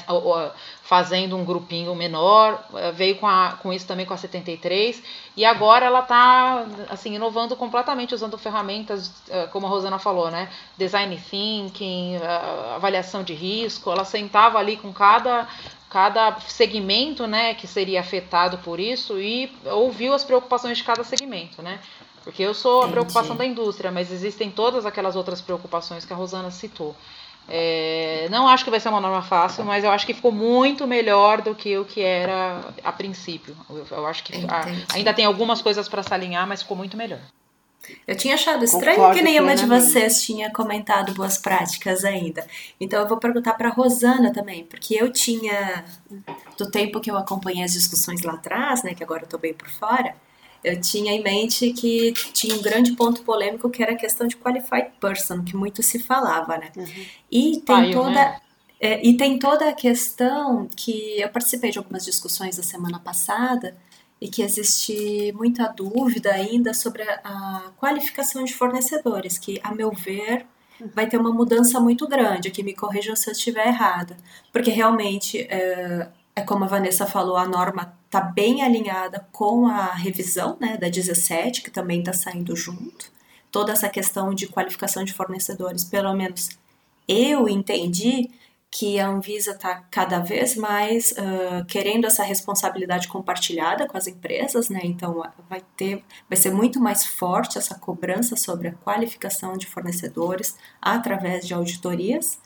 fazendo um grupinho menor, eh, veio com, a, com isso também com a 73, e agora ela está assim, inovando completamente, usando ferramentas, eh, como a Rosana falou, né? Design thinking, eh, avaliação de risco, ela sentava ali com cada, cada segmento né, que seria afetado por isso e ouviu as preocupações de cada segmento, né? Porque eu sou a preocupação da indústria, mas existem todas aquelas outras preocupações que a Rosana citou. É, não acho que vai ser uma norma fácil, mas eu acho que ficou muito melhor do que o que era a princípio. Eu, eu acho que a, ainda tem algumas coisas para se alinhar, mas ficou muito melhor. Eu tinha achado estranho Concordo que nenhuma de vocês tinha comentado boas práticas ainda. Então eu vou perguntar para Rosana também, porque eu tinha do tempo que eu acompanhei as discussões lá atrás, né, que agora eu tô bem por fora, eu tinha em mente que tinha um grande ponto polêmico que era a questão de qualified person, que muito se falava, né? Uhum. E tem toda né? é, e tem toda a questão que eu participei de algumas discussões da semana passada e que existe muita dúvida ainda sobre a, a qualificação de fornecedores, que a meu ver uhum. vai ter uma mudança muito grande. Aqui me corrijam se eu estiver errada, porque realmente é, é como a Vanessa falou, a norma está bem alinhada com a revisão né, da 17, que também está saindo junto. Toda essa questão de qualificação de fornecedores, pelo menos eu entendi que a Anvisa está cada vez mais uh, querendo essa responsabilidade compartilhada com as empresas, né? Então vai ter, vai ser muito mais forte essa cobrança sobre a qualificação de fornecedores através de auditorias.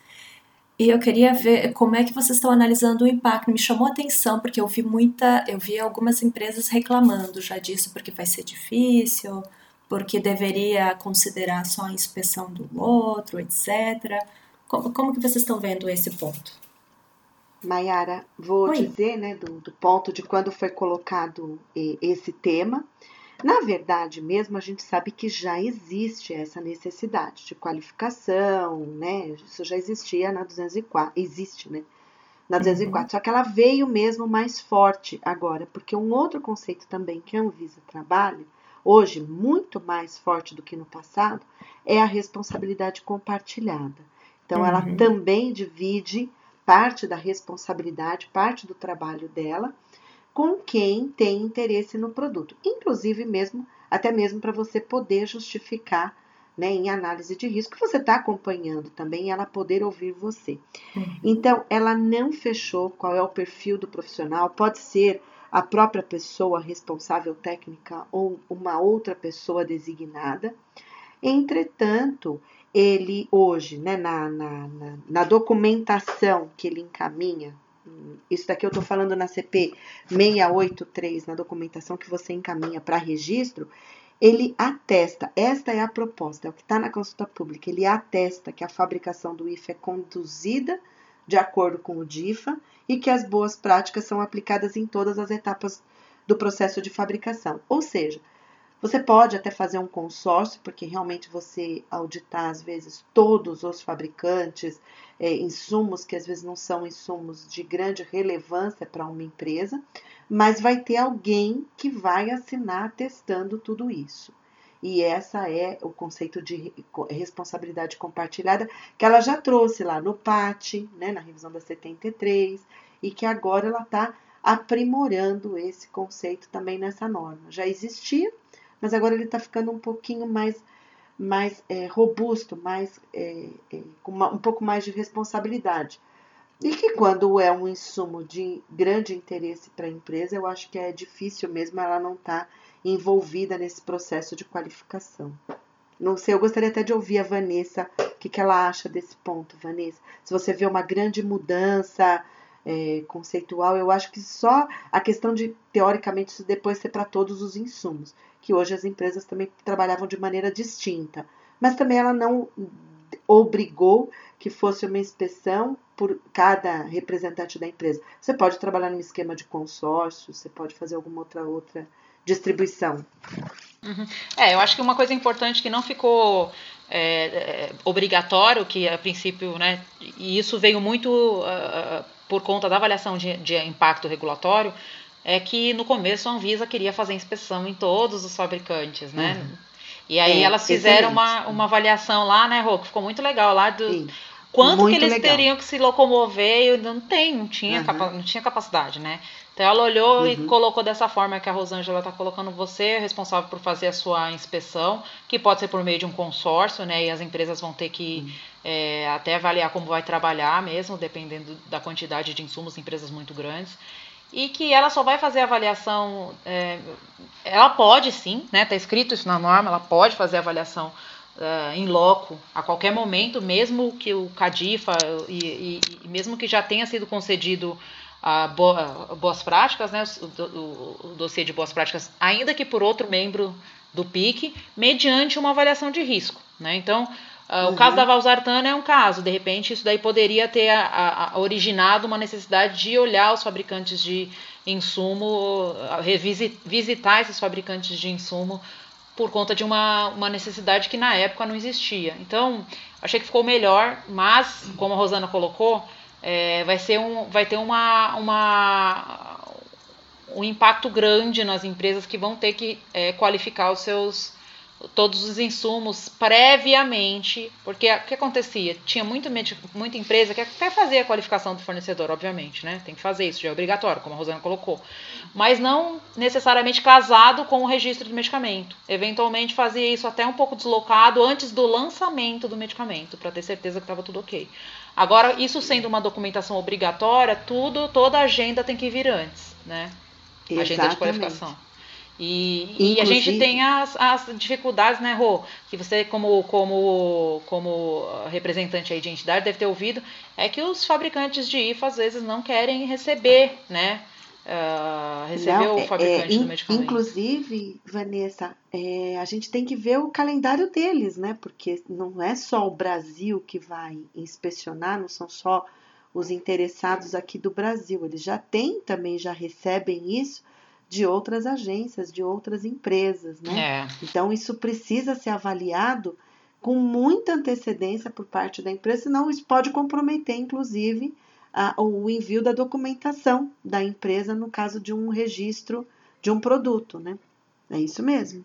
E eu queria ver como é que vocês estão analisando o impacto. Me chamou a atenção porque eu vi muita, eu vi algumas empresas reclamando já disso porque vai ser difícil, porque deveria considerar só a inspeção do outro, etc. Como, como que vocês estão vendo esse ponto? Maiara, vou Oi. dizer, né, do, do ponto de quando foi colocado eh, esse tema. Na verdade, mesmo a gente sabe que já existe essa necessidade de qualificação, né? Isso já existia na 204, existe, né? Na 204, uhum. só que ela veio mesmo mais forte agora, porque um outro conceito também que a Anvisa trabalha, hoje muito mais forte do que no passado, é a responsabilidade compartilhada. Então, uhum. ela também divide parte da responsabilidade, parte do trabalho dela com quem tem interesse no produto, inclusive mesmo até mesmo para você poder justificar né, em análise de risco, que você está acompanhando também, ela poder ouvir você. Uhum. Então, ela não fechou qual é o perfil do profissional, pode ser a própria pessoa responsável técnica ou uma outra pessoa designada. Entretanto, ele hoje, né, na, na, na, na documentação que ele encaminha isso daqui eu estou falando na CP 683, na documentação que você encaminha para registro, ele atesta, esta é a proposta, é o que está na consulta pública, ele atesta que a fabricação do IFA é conduzida de acordo com o DIFA e que as boas práticas são aplicadas em todas as etapas do processo de fabricação. Ou seja, Você pode até fazer um consórcio, porque realmente você auditar, às vezes, todos os fabricantes, é, insumos que às vezes não são insumos de grande relevância para uma empresa, mas vai ter alguém que vai assinar testando tudo isso. E essa é o conceito de responsabilidade compartilhada que ela já trouxe lá no PAT, né, na revisão da 73, e que agora ela está aprimorando esse conceito também nessa norma. Já existia, mas agora ele está ficando um pouquinho mais, mais é, robusto, mais, é, é, com uma, um pouco mais de responsabilidade. E que quando é um insumo de grande interesse para a empresa, eu acho que é difícil mesmo ela não estar tá envolvida nesse processo de qualificação. Não sei, eu gostaria até de ouvir a Vanessa, o que, que ela acha desse ponto, Vanessa. Se você vê uma grande mudança é, conceitual, eu acho que só a questão de, teoricamente, isso depois ser para todos os insumos que hoje as empresas também trabalhavam de maneira distinta. Mas também ela não obrigou que fosse uma inspeção por cada representante da empresa. Você pode trabalhar num esquema de consórcio, você pode fazer alguma outra outra distribuição. Uhum. É, eu acho que uma coisa importante que não ficou é, é, obrigatório, que a princípio, né, e isso veio muito uh, por conta da avaliação de, de impacto regulatório, é que no começo a Anvisa queria fazer inspeção em todos os fabricantes, né? Uhum. E aí é, elas fizeram uma, uma avaliação lá, né, Rô? Ficou muito legal lá do Sim. quanto muito que eles legal. teriam que se locomover e não tem, não tinha, uhum. capa, não tinha capacidade, né? Então ela olhou uhum. e colocou dessa forma que a Rosângela está colocando você é responsável por fazer a sua inspeção, que pode ser por meio de um consórcio, né? E as empresas vão ter que uhum. é, até avaliar como vai trabalhar mesmo, dependendo da quantidade de insumos, empresas muito grandes e que ela só vai fazer avaliação. É, ela pode sim, né? Tá escrito isso na norma, ela pode fazer avaliação uh, em loco a qualquer momento, mesmo que o CADIFA e, e, e mesmo que já tenha sido concedido a boas práticas, né? O, o, o dossiê de boas práticas, ainda que por outro membro do PIC, mediante uma avaliação de risco, né? Então Uh, uhum. O caso da Valsartana é um caso, de repente isso daí poderia ter a, a, a originado uma necessidade de olhar os fabricantes de insumo, revisit, visitar esses fabricantes de insumo por conta de uma, uma necessidade que na época não existia. Então, achei que ficou melhor, mas, como a Rosana colocou, é, vai, ser um, vai ter uma, uma, um impacto grande nas empresas que vão ter que é, qualificar os seus todos os insumos previamente, porque o que acontecia? Tinha muito, muita empresa que até fazia a qualificação do fornecedor, obviamente, né? Tem que fazer isso, já é obrigatório, como a Rosana colocou. Mas não necessariamente casado com o registro do medicamento. Eventualmente fazia isso até um pouco deslocado antes do lançamento do medicamento, para ter certeza que estava tudo ok. Agora, isso sendo uma documentação obrigatória, tudo, toda a agenda tem que vir antes, né? Exatamente. Agenda de qualificação. E, e, a gente tem as, as dificuldades, né, Rô? Que você, como, como, como representante aí de entidade, deve ter ouvido, é que os fabricantes de IFA às vezes não querem receber, né? Uh, receber não, o é, fabricante é, do medicamento. Inclusive, Vanessa, é, a gente tem que ver o calendário deles, né? Porque não é só o Brasil que vai inspecionar, não são só os interessados aqui do Brasil. Eles já têm também, já recebem isso de outras agências, de outras empresas, né? É. Então isso precisa ser avaliado com muita antecedência por parte da empresa, senão isso pode comprometer, inclusive, a, o envio da documentação da empresa no caso de um registro de um produto, né? É isso mesmo.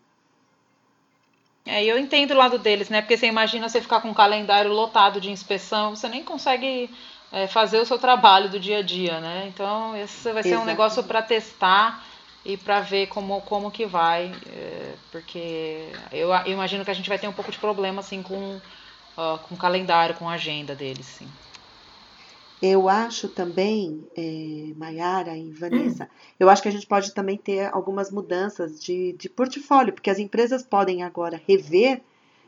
É, eu entendo o lado deles, né? Porque você imagina você ficar com um calendário lotado de inspeção, você nem consegue é, fazer o seu trabalho do dia a dia, né? Então, esse vai ser Exatamente. um negócio para testar e para ver como, como que vai, é, porque eu, eu, imagino que a gente vai ter um pouco de problema assim com, uh, com o calendário, com a agenda deles, sim. Eu acho também, é, Mayara e Vanessa, hum. eu acho que a gente pode também ter algumas mudanças de, de portfólio, porque as empresas podem agora rever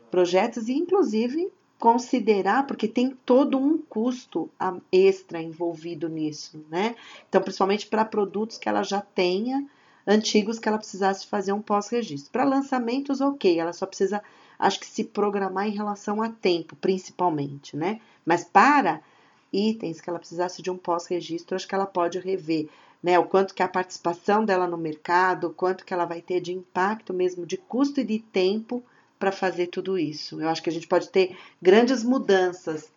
projetos e, inclusive, considerar, porque tem todo um custo extra envolvido nisso, né? Então, principalmente para produtos que ela já tenha antigos que ela precisasse fazer um pós-registro. Para lançamentos, ok, ela só precisa, acho que, se programar em relação a tempo, principalmente, né? Mas para itens que ela precisasse de um pós-registro, acho que ela pode rever né? O quanto que a participação dela no mercado, o quanto que ela vai ter de impacto mesmo de custo e de tempo para fazer tudo isso. Eu acho que a gente pode ter grandes mudanças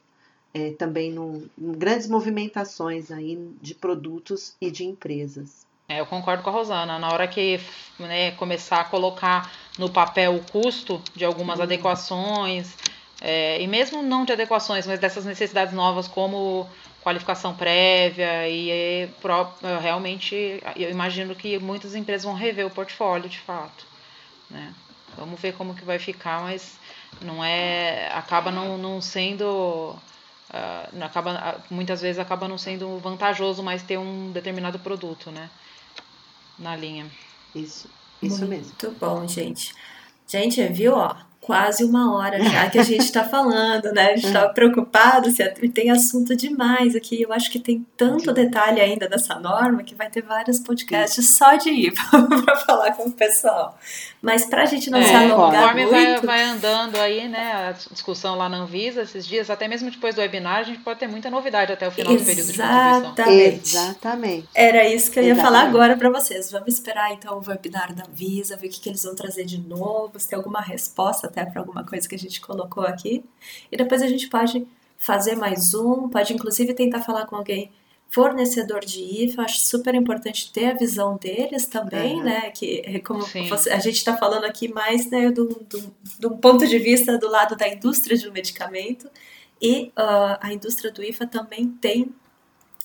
é, também no, grandes movimentações aí de produtos e de empresas. É, eu concordo com a Rosana. Na hora que né, começar a colocar no papel o custo de algumas uhum. adequações, é, e mesmo não de adequações, mas dessas necessidades novas como qualificação prévia e é, realmente eu imagino que muitas empresas vão rever o portfólio de fato. Né? Vamos ver como que vai ficar, mas não é acaba não, não sendo uh, acaba, muitas vezes acaba não sendo vantajoso mais ter um determinado produto, né? Na linha. Isso, isso Muito mesmo. Muito bom, gente. Gente, viu, ó? Quase uma hora já que a <laughs> gente está falando, né? A gente estava preocupado se tem assunto demais aqui. Eu acho que tem tanto detalhe ainda dessa norma que vai ter vários podcasts só de IVA para <laughs> falar com o pessoal. Mas para a gente não é, se alongar muito... Vai, vai andando aí, né? A discussão lá na Anvisa esses dias, até mesmo depois do webinar, a gente pode ter muita novidade até o final Exatamente. do período de contribuição. Exatamente. Era isso que eu ia Exatamente. falar agora para vocês. Vamos esperar então o webinar da Anvisa, ver o que, que eles vão trazer de novo, se tem alguma resposta até para alguma coisa que a gente colocou aqui. E depois a gente pode fazer mais um, pode inclusive tentar falar com alguém fornecedor de IFA, acho super importante ter a visão deles também, uhum. né? Que é como você, a gente está falando aqui mais né, do, do, do, ponto de vista do lado da indústria de um medicamento e uh, a indústria do IFA também tem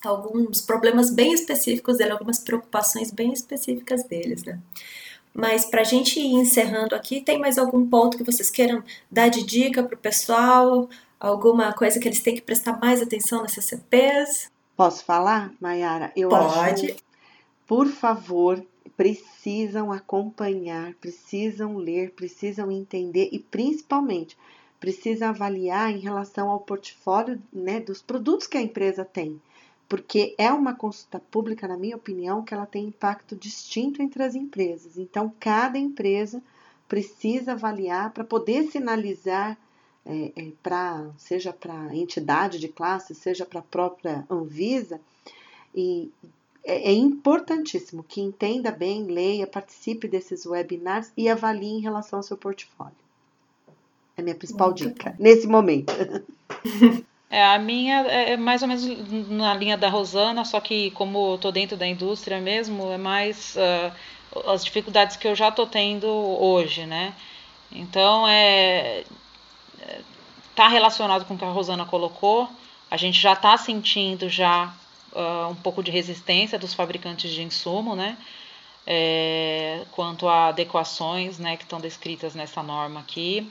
alguns problemas bem específicos dele, algumas preocupações bem específicas deles, né? Mas para a gente ir encerrando aqui, tem mais algum ponto que vocês queiram dar de dica para o pessoal? Alguma coisa que eles têm que prestar mais atenção nessas CPs? Posso falar, Mayara? Eu Pode. Acho, por favor, precisam acompanhar, precisam ler, precisam entender e principalmente precisam avaliar em relação ao portfólio né, dos produtos que a empresa tem porque é uma consulta pública, na minha opinião, que ela tem impacto distinto entre as empresas. Então, cada empresa precisa avaliar para poder sinalizar, é, é, pra, seja para a entidade de classe, seja para a própria Anvisa, e é, é importantíssimo que entenda bem, leia, participe desses webinars e avalie em relação ao seu portfólio. É a minha principal Muito dica bom. nesse momento. <laughs> É, a minha é, é mais ou menos na linha da Rosana, só que como eu tô dentro da indústria mesmo, é mais uh, as dificuldades que eu já tô tendo hoje, né? Então, é, é tá relacionado com o que a Rosana colocou, a gente já está sentindo já uh, um pouco de resistência dos fabricantes de insumo, né? É, quanto a adequações né, que estão descritas nessa norma aqui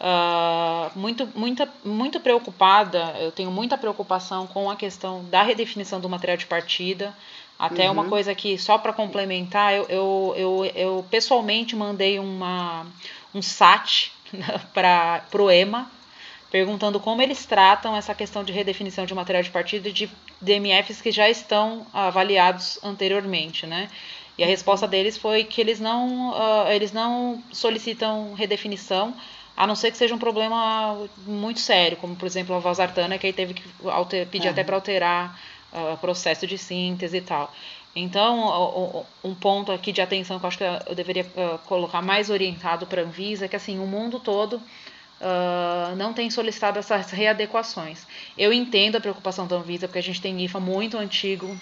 uh, muito, muita, muito preocupada, eu tenho muita preocupação com a questão da redefinição do material de partida. Até uhum. uma coisa que, só para complementar, eu, eu, eu, eu, pessoalmente mandei uma, um SAT <laughs> para o EMA, perguntando como eles tratam essa questão de redefinição de material de partida de DMFs que já estão avaliados anteriormente, né? E a resposta deles foi que eles não, uh, eles não solicitam redefinição a não ser que seja um problema muito sério, como por exemplo a valsartana, que aí teve que alter, pedir até para alterar o uh, processo de síntese e tal. Então, um ponto aqui de atenção que eu acho que eu deveria uh, colocar mais orientado para a Anvisa é que assim, o mundo todo uh, não tem solicitado essas readequações. Eu entendo a preocupação da Anvisa, porque a gente tem IFA muito antigo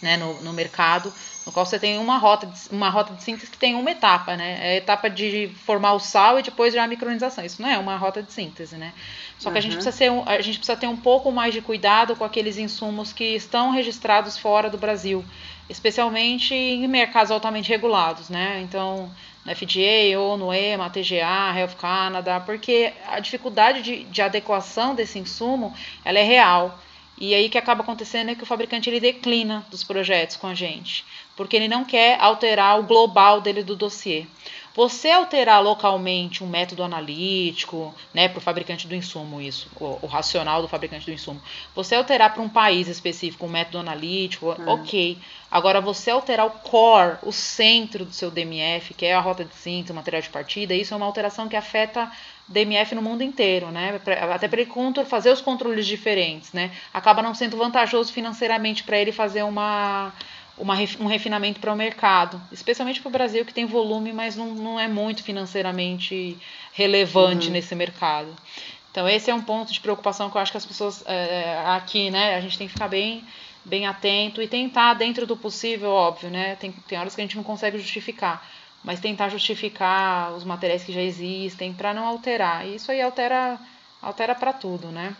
né, no, no mercado, no qual você tem uma rota, de, uma rota de síntese que tem uma etapa, né? É a etapa de formar o sal e depois já a micronização. Isso não é uma rota de síntese, né? Só que uhum. a, gente precisa ser, a gente precisa ter um pouco mais de cuidado com aqueles insumos que estão registrados fora do Brasil, especialmente em mercados altamente regulados, né? Então, no FDA, ou no EMA, TGA, Health Canada, porque a dificuldade de, de adequação desse insumo, ela é real. E aí o que acaba acontecendo é que o fabricante ele declina dos projetos com a gente, porque ele não quer alterar o global dele do dossiê. Você alterar localmente um método analítico, né, para o fabricante do insumo, isso, o, o, racional do fabricante do insumo. Você alterar para um país específico um método analítico, hum. ok. Agora, você alterar o core, o centro do seu DMF, que é a rota de síntese, o material de partida, isso é uma alteração que afeta DMF no mundo inteiro, né? Até para ele fazer os controles diferentes, né? Acaba não sendo vantajoso financeiramente para ele fazer uma, uma, um refinamento para o mercado, especialmente para o Brasil, que tem volume, mas não, não é muito financeiramente relevante uhum. nesse mercado. Então, esse é um ponto de preocupação que eu acho que as pessoas é, aqui, né, a gente tem que ficar bem, bem atento e tentar, dentro do possível, óbvio, né, tem, tem horas que a gente não consegue justificar, mas tentar justificar os materiais que já existem para não alterar. E isso aí altera, altera para tudo, né?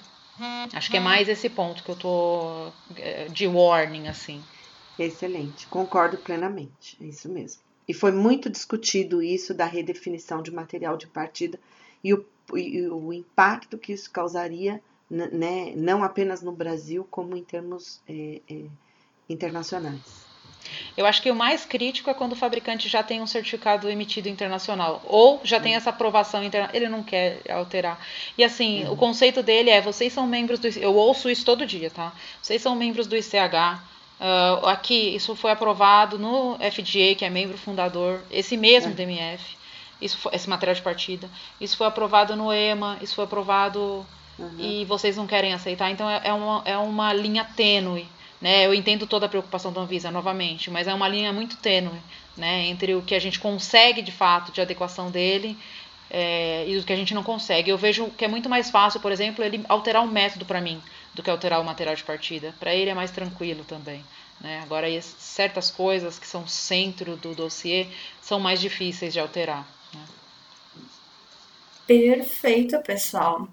Acho que é mais esse ponto que eu tô é, de warning, assim. Excelente, concordo plenamente, é isso mesmo. E foi muito discutido isso da redefinição de material de partida e o, e o impacto que isso causaria, né, não apenas no Brasil, como em termos é, é, internacionais. Eu acho que o mais crítico é quando o fabricante já tem um certificado emitido internacional ou já tem essa aprovação internacional, ele não quer alterar. E assim, uhum. o conceito dele é: vocês são membros do. Eu ouço isso todo dia, tá? Vocês são membros do ICH. Uh, aqui, isso foi aprovado no FDA, que é membro fundador, esse mesmo é. DMF, isso foi, esse material de partida. Isso foi aprovado no EMA, isso foi aprovado uhum. e vocês não querem aceitar. Então é, é, uma, é uma linha tênue. Né? Eu entendo toda a preocupação da Anvisa, novamente, mas é uma linha muito tênue né? entre o que a gente consegue de fato de adequação dele é, e o que a gente não consegue. Eu vejo que é muito mais fácil, por exemplo, ele alterar um método para mim do que alterar o material de partida. Para ele é mais tranquilo também. Né? Agora, certas coisas que são centro do dossiê são mais difíceis de alterar. Né? Perfeito, pessoal.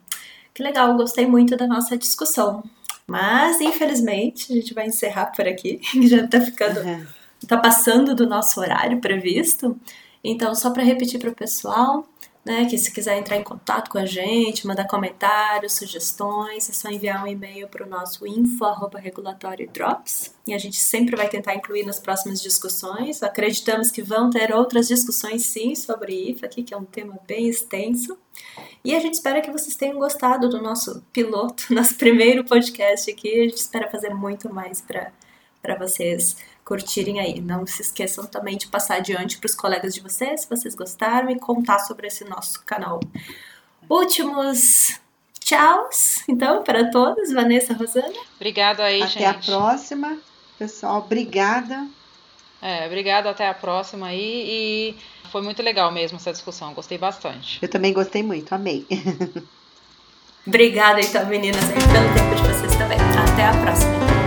Que legal, gostei muito da nossa discussão. Mas, infelizmente, a gente vai encerrar por aqui, <laughs> que já está ficando. Uhum. Tá passando do nosso horário previsto. Então, só para repetir para o pessoal, né? Que se quiser entrar em contato com a gente, mandar comentários, sugestões, é só enviar um e-mail para o nosso info@regulatório-drops e a gente sempre vai tentar incluir nas próximas discussões. Acreditamos que vão ter outras discussões sim sobre IFA aqui, que é um tema bem extenso. E a gente espera que vocês tenham gostado do nosso piloto, <laughs> nosso primeiro podcast aqui. A gente espera fazer muito mais para vocês curtirem aí. Não se esqueçam também de passar adiante para os colegas de vocês, se vocês gostaram, e contar sobre esse nosso canal. Últimos tchauz, então, para todos. Vanessa, Rosana. Obrigada aí, até gente. Até a próxima. Pessoal, obrigada. É, obrigada, até a próxima aí. E foi muito legal mesmo essa discussão, gostei bastante. Eu também gostei muito, amei. <laughs> Obrigada então, meninas, aí, pelo tempo de vocês também. Até a próxima.